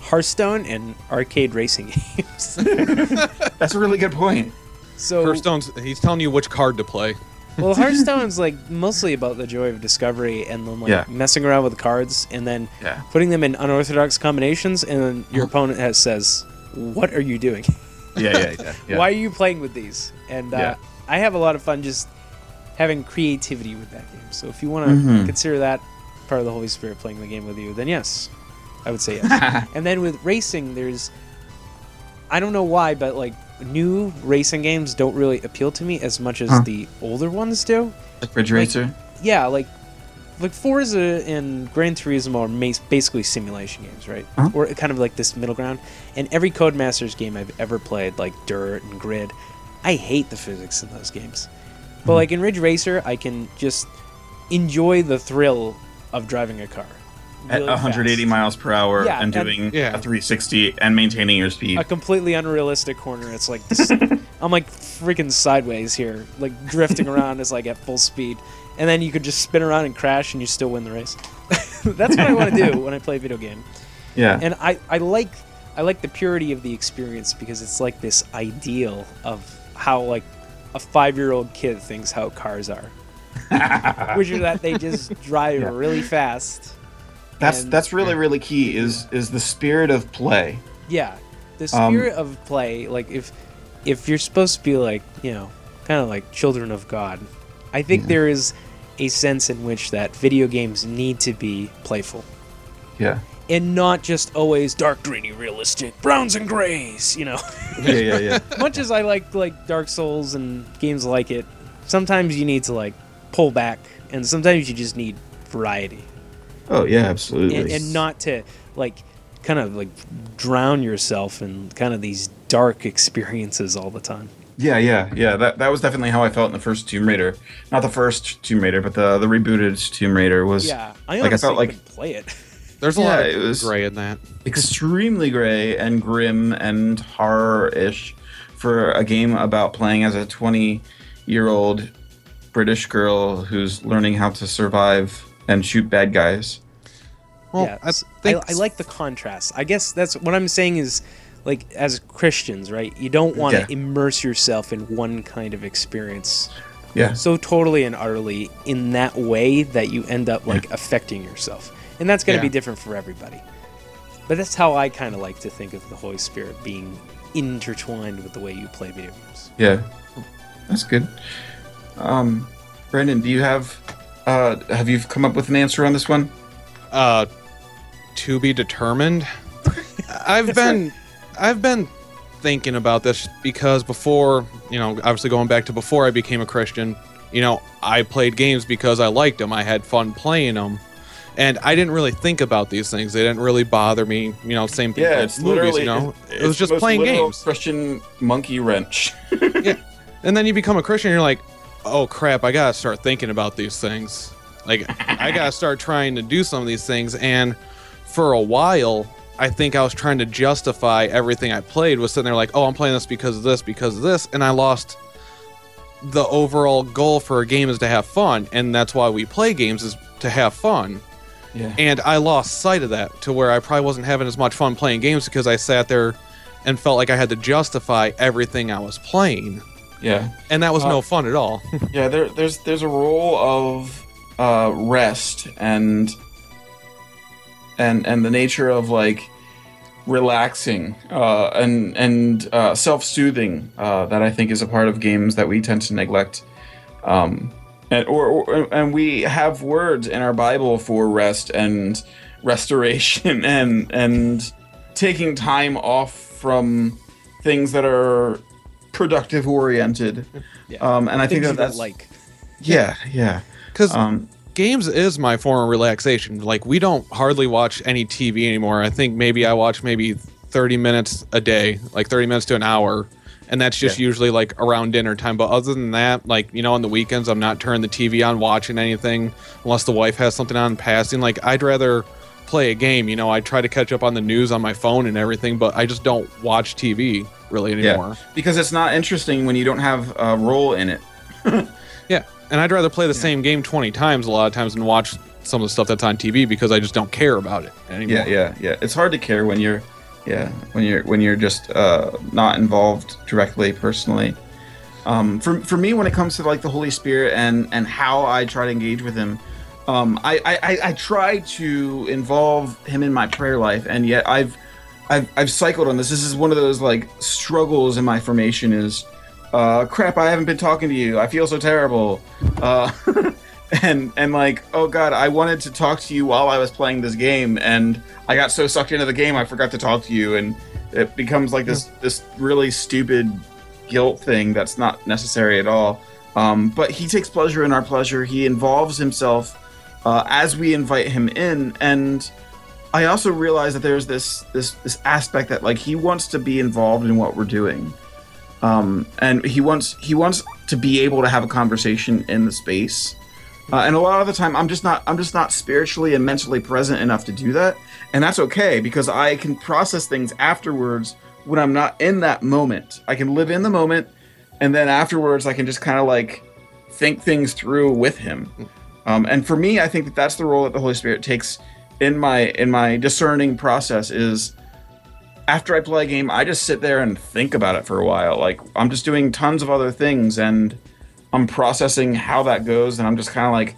Hearthstone and arcade racing games. That's a really good point. So Hearthstone's he's telling you which card to play. well, Hearthstone's like mostly about the joy of discovery and then like Yeah. messing around with cards and then Yeah. putting them in unorthodox combinations, and then your Uh-huh. opponent has says, "What are you doing? Yeah, yeah, yeah. yeah. Why are you playing with these?" And uh, Yeah. I have a lot of fun just having creativity with that game. So if you want to Mhm. consider that part of the Holy Spirit playing the game with you, then yes, I would say yes. and then with racing, there's I don't know why, but like new racing games don't really appeal to me as much as Huh. the older ones do. Like Ridge Racer? Yeah, like like Forza and Gran Turismo are basically simulation games, right? Uh-huh. Or kind of like this middle ground. And every Codemasters game I've ever played, like Dirt and Grid, I hate the physics in those games. But Mhm. like in Ridge Racer, I can just enjoy the thrill of driving a car. At 180 fast. miles per hour Yeah, and and- doing Yeah. a 360 and maintaining your speed. a completely unrealistic corner. It's like this, I'm like freaking sideways here, like drifting around is like at full speed, and then you could just spin around and crash, and you still win the race. That's what I want to do when I play a video game, Yeah. and I I like I like the purity of the experience because it's like this ideal of how like a five year old kid thinks how cars are, which is that they just drive Yeah. really fast. That's and- that's really really key is is the spirit of play. Yeah, the Um, spirit of play. Like if if you're supposed to be like you know kind of like children of God, I think Yeah. there is a sense in which that video games need to be playful Yeah. and not just always dark, greeny, realistic browns and grays. You know, Yeah, yeah, yeah. much as I like like Dark Souls and games like it, sometimes you need to like pull back, and sometimes you just need variety oh, yeah, absolutely. and, and not to like kind of like drown yourself in kind of these dark experiences all the time. Yeah, yeah, yeah. That that was definitely how I felt in the first Tomb Raider. Not the first Tomb Raider, but the the rebooted Tomb Raider was Yeah, I like I honestly felt like couldn't play it. There's a Yeah, lot it of was- gray in that. extremely gray and grim and horror-ish for a game about playing as a 20-year-old British girl who's learning how to survive and shoot bad guys. Well, yeah, I s- I, think I like the contrast. I guess that's what I'm saying is like as Christians, right? You don't want to Yeah. immerse yourself in one kind of experience Yeah. so totally and utterly in that way that you end up like affecting yourself. And that's going to Yeah. be different for everybody. But that's how I kind of like to think of the Holy Spirit being intertwined with the way you play video games. Yeah. That's good. Um Brandon, do you have uh have you come up with an answer on this one? uh to be determined? I've been i've been thinking about this because before you know obviously going back to before i became a christian you know i played games because i liked them i had fun playing them and i didn't really think about these things. They didn't really bother me you know same thing Yeah, it's movies literally you know? it was just playing games. Christian monkey wrench. Yeah. And then you become a christian and you're like oh crap i gotta start thinking about these things. Like i gotta start trying to do some of these things and for a while i think i was trying to justify everything i played was sitting there like oh i'm playing this because of this because of this and i lost the overall goal for a game is to have fun and that's why we play games is to have fun. Yeah. and i lost sight of that to where i probably wasn't having as much fun playing games because i sat there and felt like i had to justify everything i was playing Yeah. and that was Uh, no fun at all Yeah, there, there's there's a role of uh, rest and and and the nature of like relaxing uh, and and uh, self-soothing uh, that I think is a part of games that we tend to neglect. Um, and or, or and we have words in our Bible for rest and restoration and and taking time off from things that are productive oriented. Yeah. Um, and I think that that's like. yeah, yeah. because Um, games is my form of relaxation. Like we don't hardly watch any TV anymore. I think maybe I watch maybe 30 minutes a day, like 30 minutes to an hour, and that's just Yeah. usually like around dinner time. But other than that, like you know, on the weekends, I'm not turning the TV on watching anything unless the wife has something on passing. Like I'd rather play a game. You know, I try to catch up on the news on my phone and everything, but I just don't watch TV really anymore. Yeah, because it's not interesting when you don't have a role in it. Yeah, and I'd rather play the Yeah. same game 20 times a lot of times than watch some of the stuff that's on TV because I just don't care about it anymore. Yeah, yeah, yeah. It's hard to care when you're, yeah, when you're when you're just uh, not involved directly personally. Um, for for me, when it comes to like the Holy Spirit and and how I try to engage with Him, um, I, I I I try to involve Him in my prayer life, and yet I've I've I've cycled on this. This is one of those like struggles in my formation. Is uh, crap! I haven't been talking to you. I feel so terrible. Uh, and and like oh god i wanted to talk to you while i was playing this game and i got so sucked into the game i forgot to talk to you and it becomes like this this really stupid guilt thing that's not necessary at all um, but he takes pleasure in our pleasure he involves himself uh, as we invite him in and i also realize that there's this this this aspect that like he wants to be involved in what we're doing um, and he wants he wants to be able to have a conversation in the space uh, and a lot of the time, I'm just not I'm just not spiritually and mentally present enough to do that, and that's okay because I can process things afterwards when I'm not in that moment. I can live in the moment, and then afterwards, I can just kind of like think things through with Him. Um, and for me, I think that that's the role that the Holy Spirit takes in my in my discerning process. Is after I play a game, I just sit there and think about it for a while. Like I'm just doing tons of other things and I'm processing how that goes, and I'm just kind of like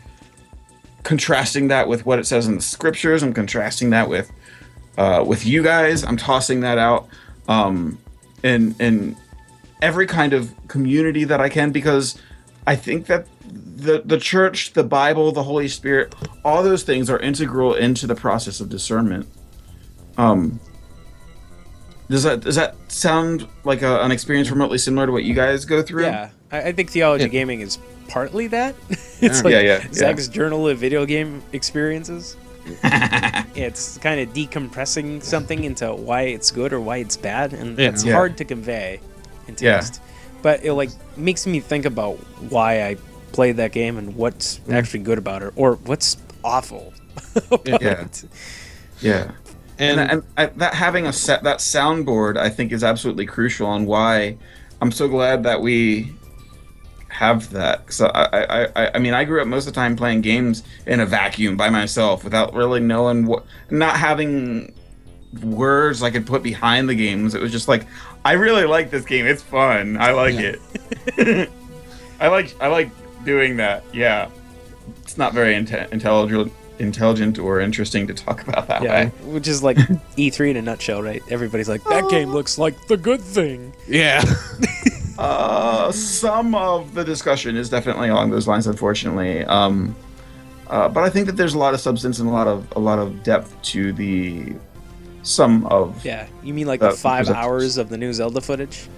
contrasting that with what it says in the scriptures. I'm contrasting that with uh, with you guys. I'm tossing that out um, in in every kind of community that I can because I think that the the church, the Bible, the Holy Spirit, all those things are integral into the process of discernment. Um, does that does that sound like a, an experience remotely similar to what you guys go through? Yeah, I, I think theology Yeah. gaming is partly that. it's Yeah. like Yeah, yeah, yeah. Zach's journal of video game experiences. it's kind of decompressing something into why it's good or why it's bad, and Yeah. it's Yeah. hard to convey in Yeah. text. But it like makes me think about why I played that game and what's Mm. actually good about it, or what's awful about Yeah. it. Yeah. And, and, and I, that having a set that soundboard i think is absolutely crucial on why i'm so glad that we have that because I, I i i mean i grew up most of the time playing games in a vacuum by myself without really knowing what not having words i could put behind the games it was just like i really like this game it's fun i like Yeah. it i like i like doing that yeah it's not very inte- intelligent intelligent or interesting to talk about that Yeah, way which is like E3 in a nutshell, right? Everybody's like, that game looks like the good thing. yeah, Uh, some of the discussion is definitely along those lines, unfortunately. Um, uh, but I think that there's a lot of substance and a lot of a lot of depth to the some of. Yeah, you mean like That the five hours of the new Zelda footage?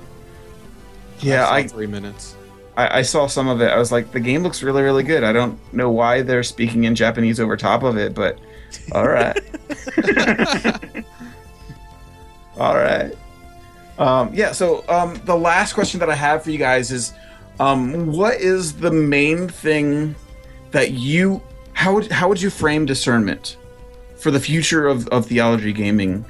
Yeah, saw I, three minutes. I I saw some of it. I was like, the game looks really really good. I don't know why they're speaking in Japanese over top of it, but all right. all right. Um, yeah. So um, the last question that I have for you guys is, um, what is the main thing that you how would how would you frame discernment for the future of, of theology gaming?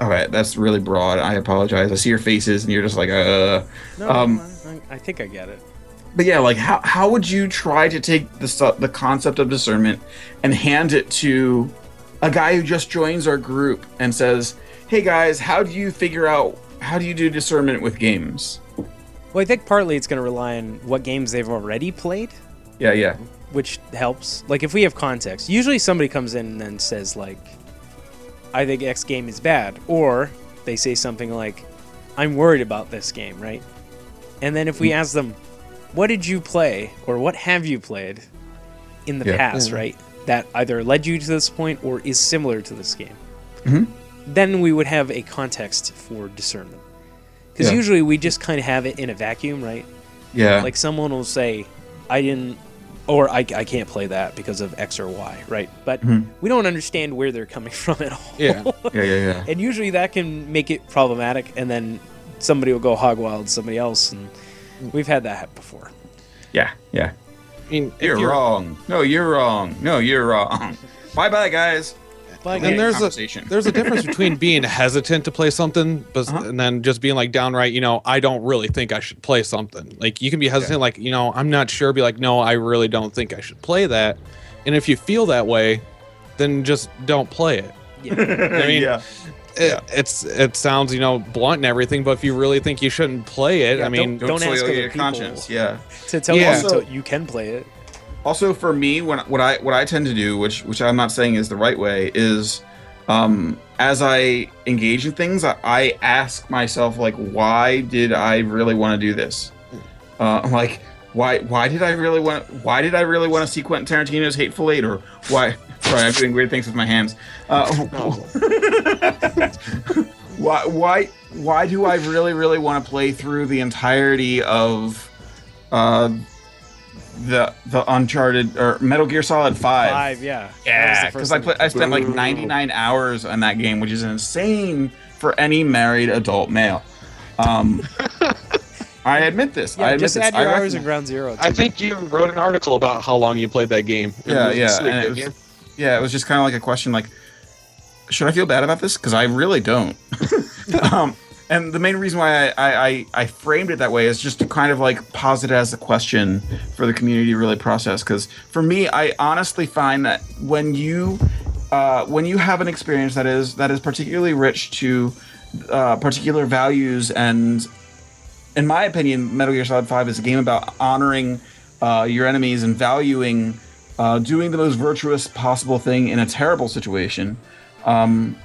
All right, that's really broad. I apologize. I see your faces, and you're just like, uh. No, Um, I, I think I get it. But yeah, like how how would you try to take the the concept of discernment and hand it to a guy who just joins our group and says, "Hey guys, how do you figure out how do you do discernment with games?" Well, I think partly it's going to rely on what games they've already played, Yeah, yeah, which helps. Like if we have context, usually somebody comes in and says like, "I think X game is bad," or they say something like, "I'm worried about this game," right? And then if we mm. ask them, "What did you play?" or "What have you played?" in the Yeah. past, Yeah. right? That either led you to this point or is similar to this game. Mhm. Then we would have a context for discernment. Because Yeah. usually we just kind of have it in a vacuum, right? yeah, Like someone will say, I didn't, or I, I can't play that because of X or Y, right? But Mhm. we don't understand where they're coming from at all. Yeah. yeah, yeah, yeah. and usually that can make it problematic, and then somebody will go hog wild somebody else, and we've had that before. yeah, yeah. I mean, if You're, wrong. No, you're wrong. No, you're wrong. bye, bye, guys. Like, And there's a there's a difference between being hesitant to play something, but Uh-huh. and then just being like downright, you know, I don't really think I should play something. Like you can be hesitant, like you know, I'm not sure. Be like, no, I really don't think I should play that. And if you feel that way, then just don't play it. Yeah. I mean, yeah. it, it's it sounds you know blunt and everything, but if you really think you shouldn't play it, Yeah, I mean, Don't ask sully other your conscience. Yeah. to tell Yeah. you Also- to- you can play it. also for me when what i what i tend to do which which i'm not saying is the right way is um as i engage in things i, I ask myself like why did i really want to do this uh like why why did i really want why did i really want to see quentin tarantino's hateful eight or why sorry i'm doing weird things with my hands uh why why why do i really really want to play through the entirety of uh the the Uncharted or Metal Gear Solid Five. Five, yeah. That was the Yeah, because I thing put I spent like 99 hours on that game, which is insane for any married adult male. Um, I admit this. Yeah, I admit just this. add I your hours in Ground Zero. I think you wrote an article about how long you played that game. Yeah, yeah, it was- yeah, it was just kind of like a question like, should I feel bad about this? Because I really don't. um, and the main reason why I, I, I, framed it that way is just to kind of like pose it as a question for the community to really process. Because for me, I honestly find that when you uh, when you have an experience that is that is particularly rich to uh, particular values and in my opinion, Metal Gear Solid 5 is a game about honoring uh, your enemies and valuing uh, doing the most virtuous possible thing in a terrible situation, um,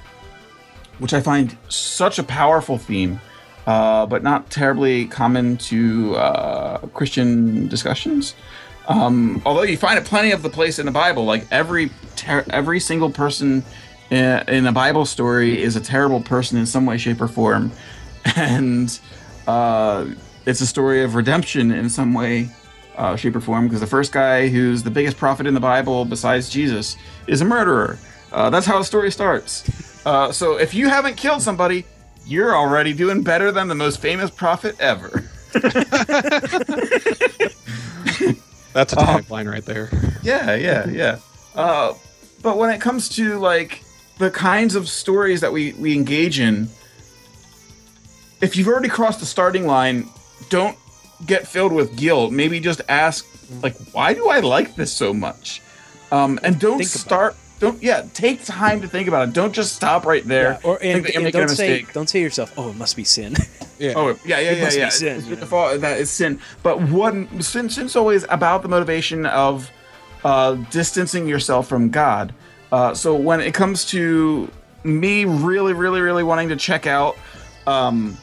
which I find such a powerful theme, uh, but not terribly common to uh, Christian discussions. Um, although you find it plenty of the place in the Bible, like every ter- every single person in, in a Bible story is a terrible person in some way, shape, or form, and uh, it's a story of redemption in some way, uh, shape, or form. Because the first guy who's the biggest prophet in the Bible, besides Jesus, is a murderer. Uh, that's how the story starts. Uh, so if you haven't killed somebody, you're already doing better than the most famous prophet ever. that's a Um, tagline right there. Yeah, yeah, yeah. Uh, but when it comes to like the kinds of stories that we we engage in, if you've already crossed the starting line, don't get filled with guilt. Maybe just ask like, why do I like this so much? Um, and don't Think start. Don't yeah. Take time to think about it. Don't just stop right there. Yeah, or think and, that you're and making don't say mistake. don't say yourself, "Oh, it must be sin." Yeah. Oh yeah, yeah, It yeah, must be yeah. sin, It's- you know? fall- that is sin. But one sin, sin's always about the motivation of uh, distancing yourself from God. Uh, so when it comes to me, really, really, really wanting to check out, um,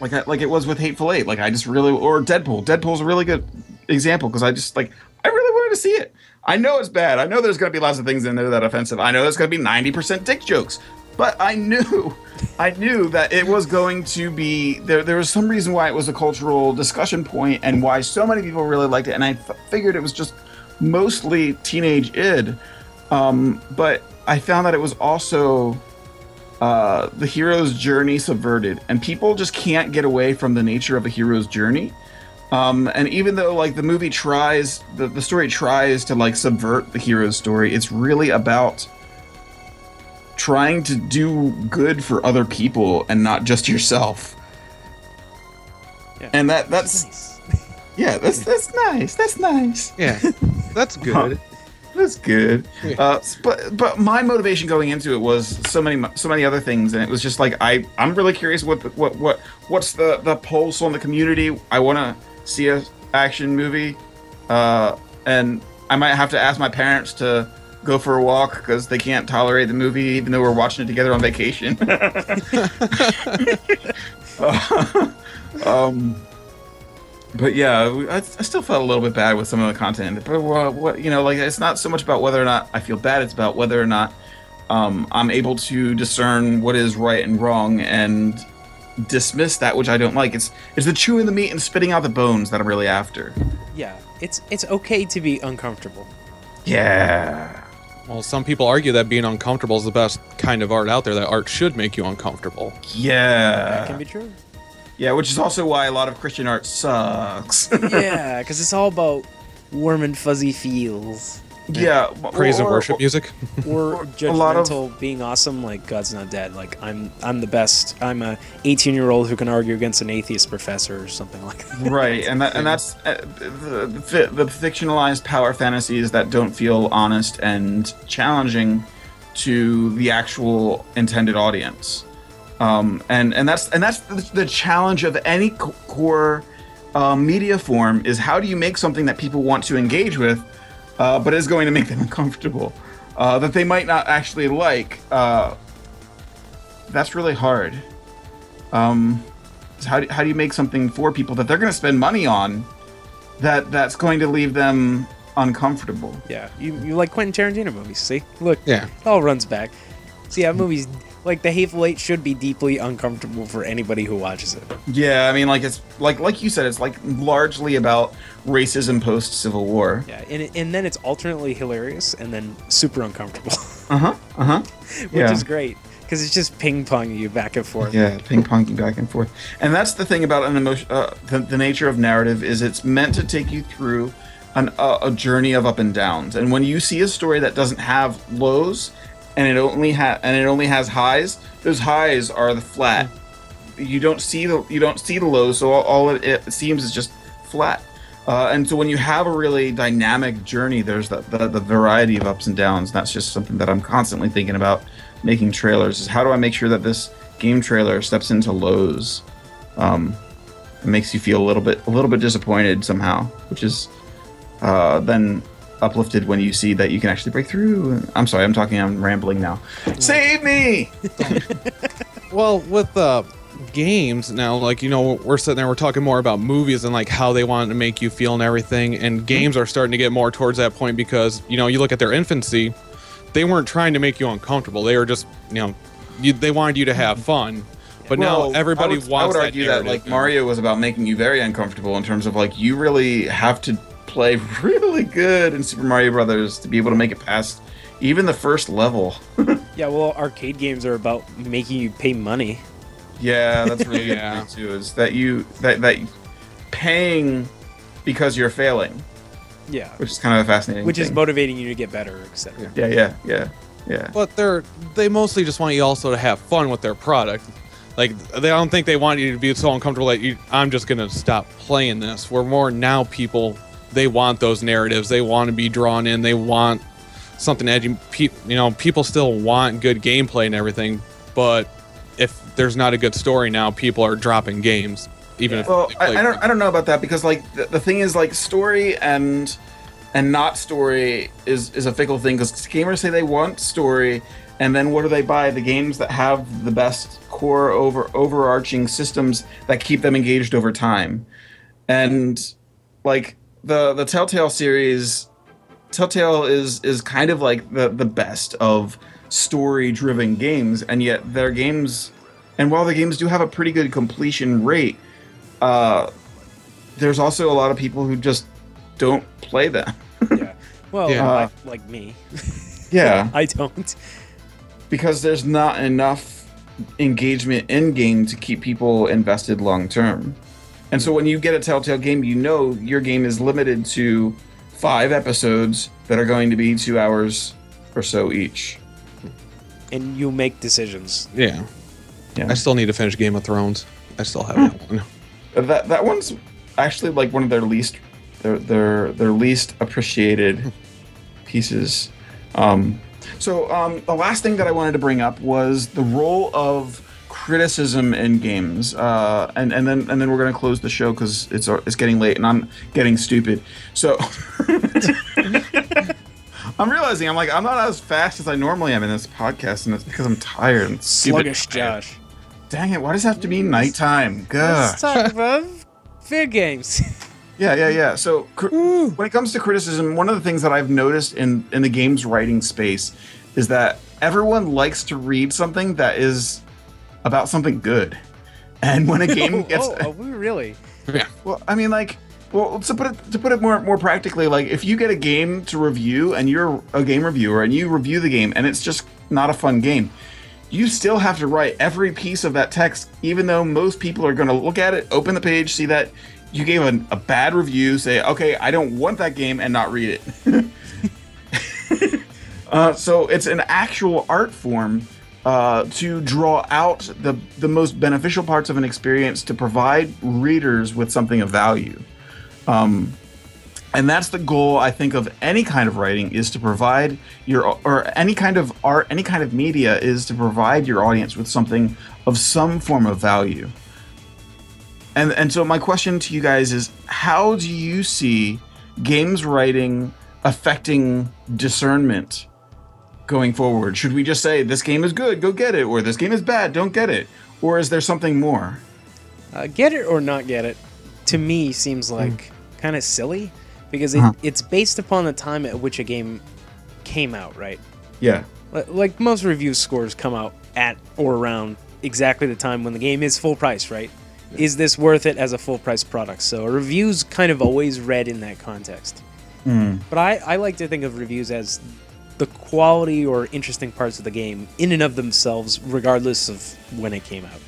like I, like it was with Hateful Eight, like I just really or Deadpool. Deadpool's a really good example because I just like I really wanted to see it. I know it's bad. I know there's going to be lots of things in there that offensive. I know there's going to be 90% dick jokes. But I knew, I knew that it was going to be there. There was some reason why it was a cultural discussion point and why so many people really liked it. And I f- figured it was just mostly teenage id. Um, but I found that it was also uh, the hero's journey subverted, and people just can't get away from the nature of a hero's journey. Um, and even though like the movie tries, the, the story tries to like subvert the hero's story, it's really about trying to do good for other people and not just yourself. Yeah. And that that's nice. yeah, that's that's nice. That's nice. Yeah, that's good. That's good. Uh, but but my motivation going into it was so many so many other things, and it was just like I I'm really curious what the, what what what's the the pulse on the community. I want to see a action movie, uh, and I might have to ask my parents to go for a walk because they can't tolerate the movie, even though we're watching it together on vacation. Uh, um, but yeah, I, I still felt a little bit bad with some of the content. But uh, what you know, like it's not so much about whether or not I feel bad; it's about whether or not um, I'm able to discern what is right and wrong and dismiss that which I don't like. It's it's the chewing the meat and spitting out the bones that I'm really after. Yeah, it's it's okay to be uncomfortable. Yeah. Well, some people argue that being uncomfortable is the best kind of art out there. That art should make you uncomfortable. Yeah. That can be true. Yeah, which is also why a lot of Christian art sucks. yeah, because it's all about warm and fuzzy feels, yeah. Praise and or- worship music. or a lot of- judgmental, being awesome. Like God's not dead. Like I'm I'm the best. I'm a 18 year old who can argue against an atheist professor or something like that. right and that and that's uh, the, the, the fictionalized power fantasies that don't feel honest and challenging to the actual intended audience. Um, and and that's and that's the, the challenge of any core uh, media form is how do you make something that people want to engage with, uh, but is going to make them uncomfortable, uh, that they might not actually like. Uh, that's really hard. Um, so how do, how do you make something for people that they're going to spend money on, that that's going to leave them uncomfortable? Yeah, you, you like Quentin Tarantino movies? See, look, Yeah. it all runs back. See, that movie's like The Hateful Eight should be deeply uncomfortable for anybody who watches it. Yeah, I mean, like it's like like you said, it's like largely about racism post Civil War. Yeah, and and then it's alternately hilarious and then super uncomfortable, Uh huh. Uh huh. which Yeah. is great because it's just ping ponging you back and forth. Yeah, ping ponging back and forth, and that's the thing about an emotion. Uh, the, the nature of narrative is it's meant to take you through an, uh, a journey of up and downs. And when you see a story that doesn't have lows, and it only ha- and it only has highs, those highs are the flat. You don't see the you don't see the lows, so all, all it, it seems is just flat. Uh, and so when you have a really dynamic journey, there's the, the, the variety of ups and downs. That's just something that I'm constantly thinking about making trailers is how do I make sure that this game trailer steps into lows? Um, it makes you feel a little bit a little bit disappointed somehow, which is uh, then uplifted when you see that you can actually break through. I'm sorry, I'm talking, I'm rambling now. Save me! Well, with uh, games now, like you know, we're sitting there, we're talking more about movies and like how they want to make you feel and everything. And games are starting to get more towards that point because you know, you look at their infancy, they weren't trying to make you uncomfortable. They were just, you know, you, they wanted you to have fun. But Well, now everybody I would, wants. I would argue that narrative like. Mario was about making you very uncomfortable in terms of like you really have to play really good in Super Mario Brothers to be able to make it past even the first level. Yeah, well, arcade games are about making you pay money. Yeah, that's really Yeah. good too. Is that you that that paying because you're failing, Yeah, which is kind of a fascinating. which is motivating you to get better, etc. Yeah, yeah, yeah, yeah. But they're they mostly just want you also to have fun with their product. Like they don't think they want you to be so uncomfortable that you I'm just gonna stop playing this. We're more now people they want those narratives. They want to be drawn in. They want something edgy. Pe- you know, people still want good gameplay and everything, but if there's not a good story now, people are dropping games. Even if Well, I, I don't. I don't know about that because like the, the thing is like story and and not story is is a fickle thing because gamers say they want story and then what do they buy the games that have the best core over overarching systems that keep them engaged over time and like the the telltale series telltale is is kind of like the the best of story driven games and yet their games and while the games do have a pretty good completion rate uh there's also a lot of people who just don't play them yeah. Well, Yeah. like, like me, yeah I don't. because there's not enough engagement in game to keep people invested long term. And so when you get a Telltale game, you know your game is limited to five episodes that are going to be two hours or so each. And you make decisions. Yeah. Yeah. I still need to finish Game of Thrones. I still have that one. That that one's actually like one of their least their their their least appreciated pieces. Um, so um, the last thing that I wanted to bring up was the role of criticism in games, uh, and and then and then we're gonna close the show because it's it's getting late and I'm getting stupid. So. I'm realizing I'm like I'm not as fast as I normally am in this podcast, and it's because I'm tired and stupid. Sluggish, Josh. Dang it! Why does it have to be nighttime? Gah. Let's talk about fair games. Yeah, yeah, yeah. So cr- when it comes to criticism, one of the things that I've noticed in in the games writing space is that everyone likes to read something that is about something good. And when a game gets oh, oh, really? Yeah. well, I mean like well to put it to put it more more practically, like if you get a game to review and you're a game reviewer and you review the game and it's just not a fun game, you still have to write every piece of that text, even though most people are going to look at it, open the page, see that you gave a, a bad review, say, okay, I don't want that game, and not read it. uh, so it's an actual art form uh, to draw out the, the most beneficial parts of an experience to provide readers with something of value. Um, and that's the goal I think of any kind of writing is to provide your or any kind of art, any kind of media is to provide your audience with something of some form of value. And and so my question to you guys is how do you see games writing affecting discernment going forward? Should we just say this game is good, go get it, or this game is bad, don't get it? Or is there something more? Uh, get it or not get it, to me seems like kind of silly because it, Uh-huh. it's based upon the time at which a game came out, right? Yeah. Li- Like most review scores come out at or around exactly the time when the game is full price, right? Is this worth it as a full price product? So a review's kind of always read in that context. But I, I like to think of reviews as the quality or interesting parts of the game in and of themselves, regardless of when it came out.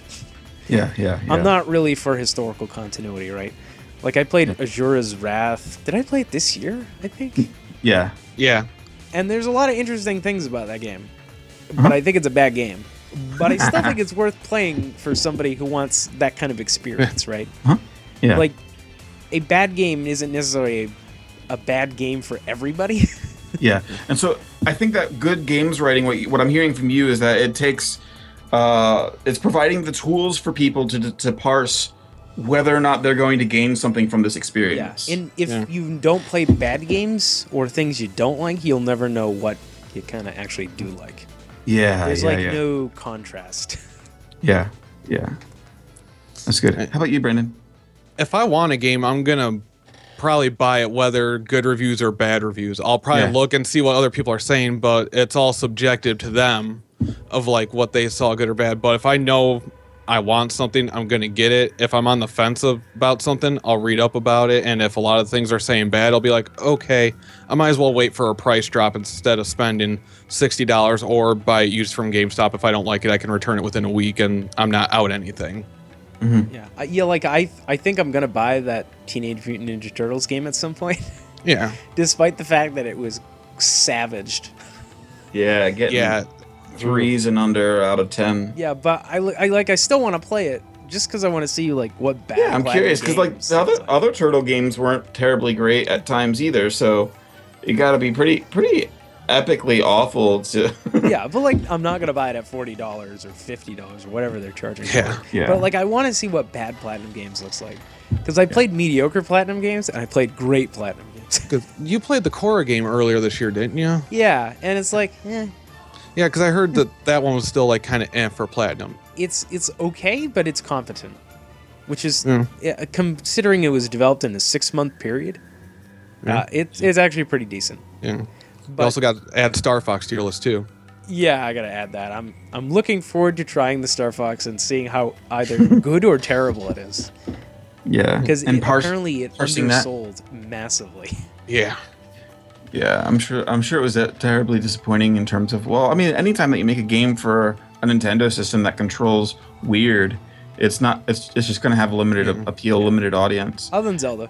Yeah, yeah, yeah. I'm not really for historical continuity, right? Like I played Asura's Wrath. Did I play it this year? I think. Yeah. Yeah. And there's a lot of interesting things about that game, uh-huh. but I think it's a bad game. But I still think it's worth playing for somebody who wants that kind of experience, right? Huh? Yeah. Like a bad game isn't necessarily a, a bad game for everybody. Yeah, and so I think that good games writing, what, what I'm hearing from you is that it takes, uh, it's providing the tools for people to to parse whether or not they're going to gain something from this yeah. experience. And if Yeah. you don't play bad games or things you don't like, you'll never know what you kind of actually do like. yeah, There's yeah, like yeah. no contrast. yeah, yeah. That's good. How about you, Brendan? If I want a game, I'm gonna probably buy it whether good reviews or bad reviews. I'll probably Yeah. look and see what other people are saying, but it's all subjective to them of like what they saw good or bad. But if I know I want something, I'm gonna get it. If I'm on the fence of- about something, I'll read up about it. And if a lot of things are saying bad, I'll be like, okay, I might as well wait for a price drop instead of spending sixty dollars or buy it used from GameStop. If I don't like it, I can return it within a week and I'm not out anything. Mm-hmm. Yeah, I, yeah. Like I, I think I'm gonna buy that Teenage Mutant Ninja Turtles game at some point, Yeah. despite the fact that it was savaged. Yeah, getting Yeah. threes and under out of ten. Yeah, but I, I like, I still want to play it just because I want to see like what bad. Yeah, I'm curious because like the other like. other turtle games weren't terribly great at times either. So you got to be pretty pretty epically awful to. yeah, but like I'm not gonna buy it at forty dollars or fifty dollars or whatever they're charging. Yeah. it. Yeah. But like I want to see what bad platinum games looks like because I played mediocre platinum games and I played great platinum games. 'Cause you played the Korra game earlier this year, didn't you? yeah, and it's like, eh, Yeah, because I heard that that one was still like kind of eh for platinum. it's it's okay, but it's competent, which is Yeah. yeah, considering it was developed in a six month period. Yeah. Uh, it's it's actually pretty decent. Yeah. But you also got to add Star Fox to your list too. yeah, I gotta add that. I'm I'm looking forward to trying the Star Fox and seeing how either good or terrible it is. yeah, Because and parse- apparently it parsing that. undersold massively. Yeah. Yeah, I'm sure. I'm sure it was uh, terribly disappointing in terms of. Well, I mean, anytime that you make a game for a Nintendo system that controls weird, it's not. It's, it's just going to have a limited Mhm. appeal, limited audience. Other than Zelda,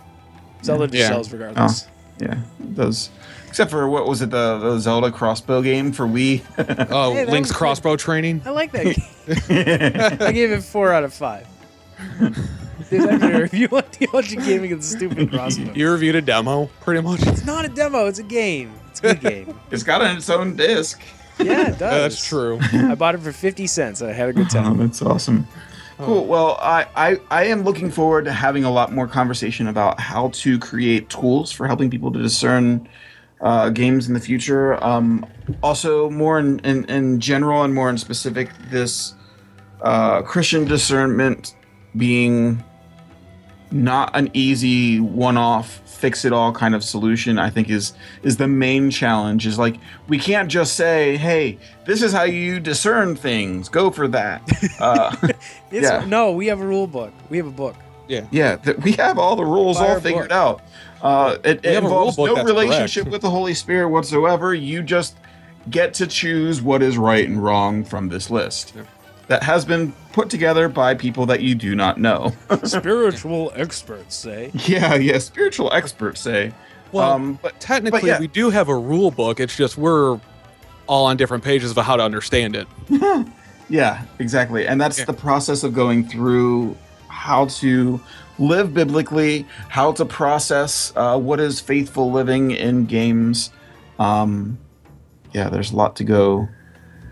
Zelda just Yeah. sells regardless. Yeah, those. Except for what was it the, the Zelda crossbow game for Wii? Oh, Hey, Link's was good. crossbow training. I like that game. I gave it four out of five. There's actually a review on Theology Gaming of the stupid crossbow. You reviewed a demo, pretty much. It's not a demo, it's a game. It's a good game. it's got its own disc. Yeah, it does. That's true. I bought it for 50 cents and I had a good Oh, time. that's awesome. Cool. Oh. Well, I, I I am looking forward to having a lot more conversation about how to create tools for helping people to discern uh, games in the future. Um, also, more in, in, in general and more in specific, this uh, Christian discernment being not an easy one-off fix-it-all kind of solution i think is is the main challenge is like we can't just say hey this is how you discern things go for that uh, It's, Yeah. No, we have a rule book. We have a book. Yeah. yeah th- we have all the rules Buy all figured book. out uh, it, it have a rule involves no relationship correct. with the holy spirit whatsoever you just get to choose what is right and wrong from this list that has been put together by people that you do not know Spiritual experts say. yeah yeah spiritual experts say Well, um, but Technically, yeah. we do have a rule book. It's just we're all on different pages of how to understand it. Yeah, exactly. And that's Yeah. the process of going through how to live biblically, how to process uh, what is faithful living in games. Um, yeah, there's a lot to go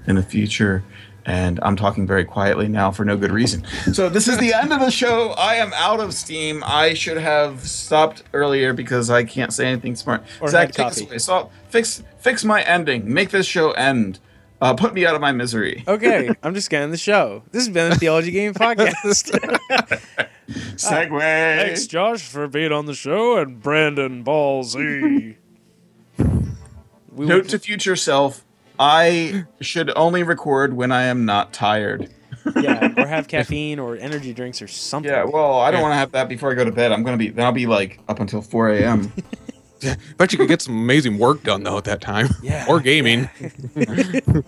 in the future. And I'm talking very quietly now for no good reason. So this is the end of the show. I am out of steam. I should have stopped earlier because I can't say anything smart. Or Zach, take us away. So fix fix my ending. Make this show end. Uh, put me out of my misery. Okay, I'm just getting the show. This has been the Theology Game Podcast. Segue. Thanks, Josh, for being on the show, and Brandon Ball Z. We Note to future self: I should only record when I am not tired. yeah, or have caffeine or energy drinks or something. Yeah, well, I don't want to have that before I go to bed. I'm gonna be then I'll be like up until 4 a.m. Bet you could get some amazing work done though at that time. Yeah, Or gaming.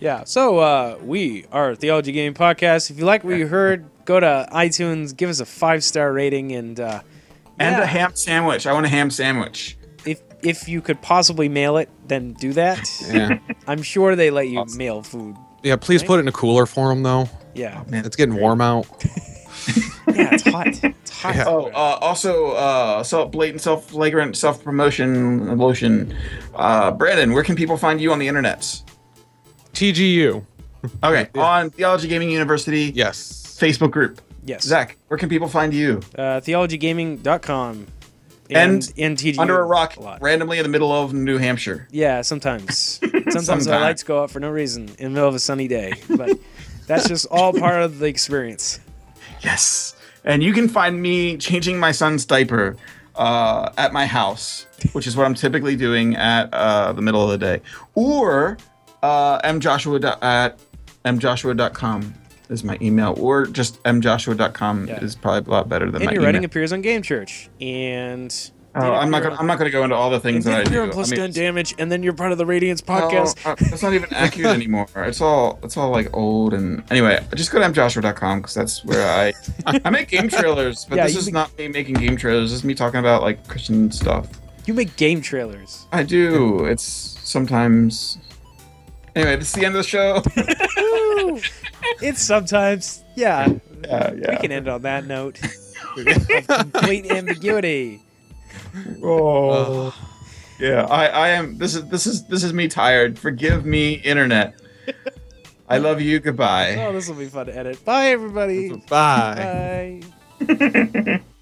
Yeah, so uh, we are Theology Game Podcast. If you like what you heard, go to iTunes, give us a five star rating, and uh, and yeah, a ham sandwich. I want a ham sandwich. if if you could possibly mail it, then do that. Yeah. I'm sure they let you Awesome. mail food. Yeah, please put it in a cooler for them though. Yeah, Man, It's getting warm out. Yeah, it's hot. It's hot. Yeah. Oh, uh, also, uh, self blatant, self flagrant, self promotion lotion. Uh, Brandon, where can people find you on the internet? TGU. Okay, on Theology Gaming University Yes. Facebook group. Yes. Zach, where can people find you? Uh, theologygaming.com. And in TGU Under a rock, lot. randomly in the middle of New Hampshire. Yeah, sometimes. Sometimes the Sometimes. lights go out for no reason in the middle of a sunny day. But that's just all part of the experience. Yes. And you can find me changing my son's diaper uh, at my house, which is what I'm typically doing at uh, the middle of the day. Or uh, mjoshua at mjoshua.com is my email. Or just mjoshua.com Yeah. is probably a lot better than And my your email. writing appears on Game Church. And Oh, I'm not gonna. I'm not gonna go into all the things that I do. plus I mean, 10 damage, and then you're part of the Radiance podcast. uh, that's not even accurate anymore. It's all it's all like old and anyway. Just go to mjoshua.com because that's where I I make game trailers, but Yeah, this is make- not me making game trailers. This is me talking about like Christian stuff. You make game trailers. I do. It's sometimes. Anyway, this is the end of the show. It's sometimes, yeah. yeah, We can end on that note complete ambiguity. Oh. Yeah, I, I am. This is this is this is me tired. Forgive me, internet. I love you. Goodbye. Oh, this will be fun to edit. Bye, everybody. Bye. Bye.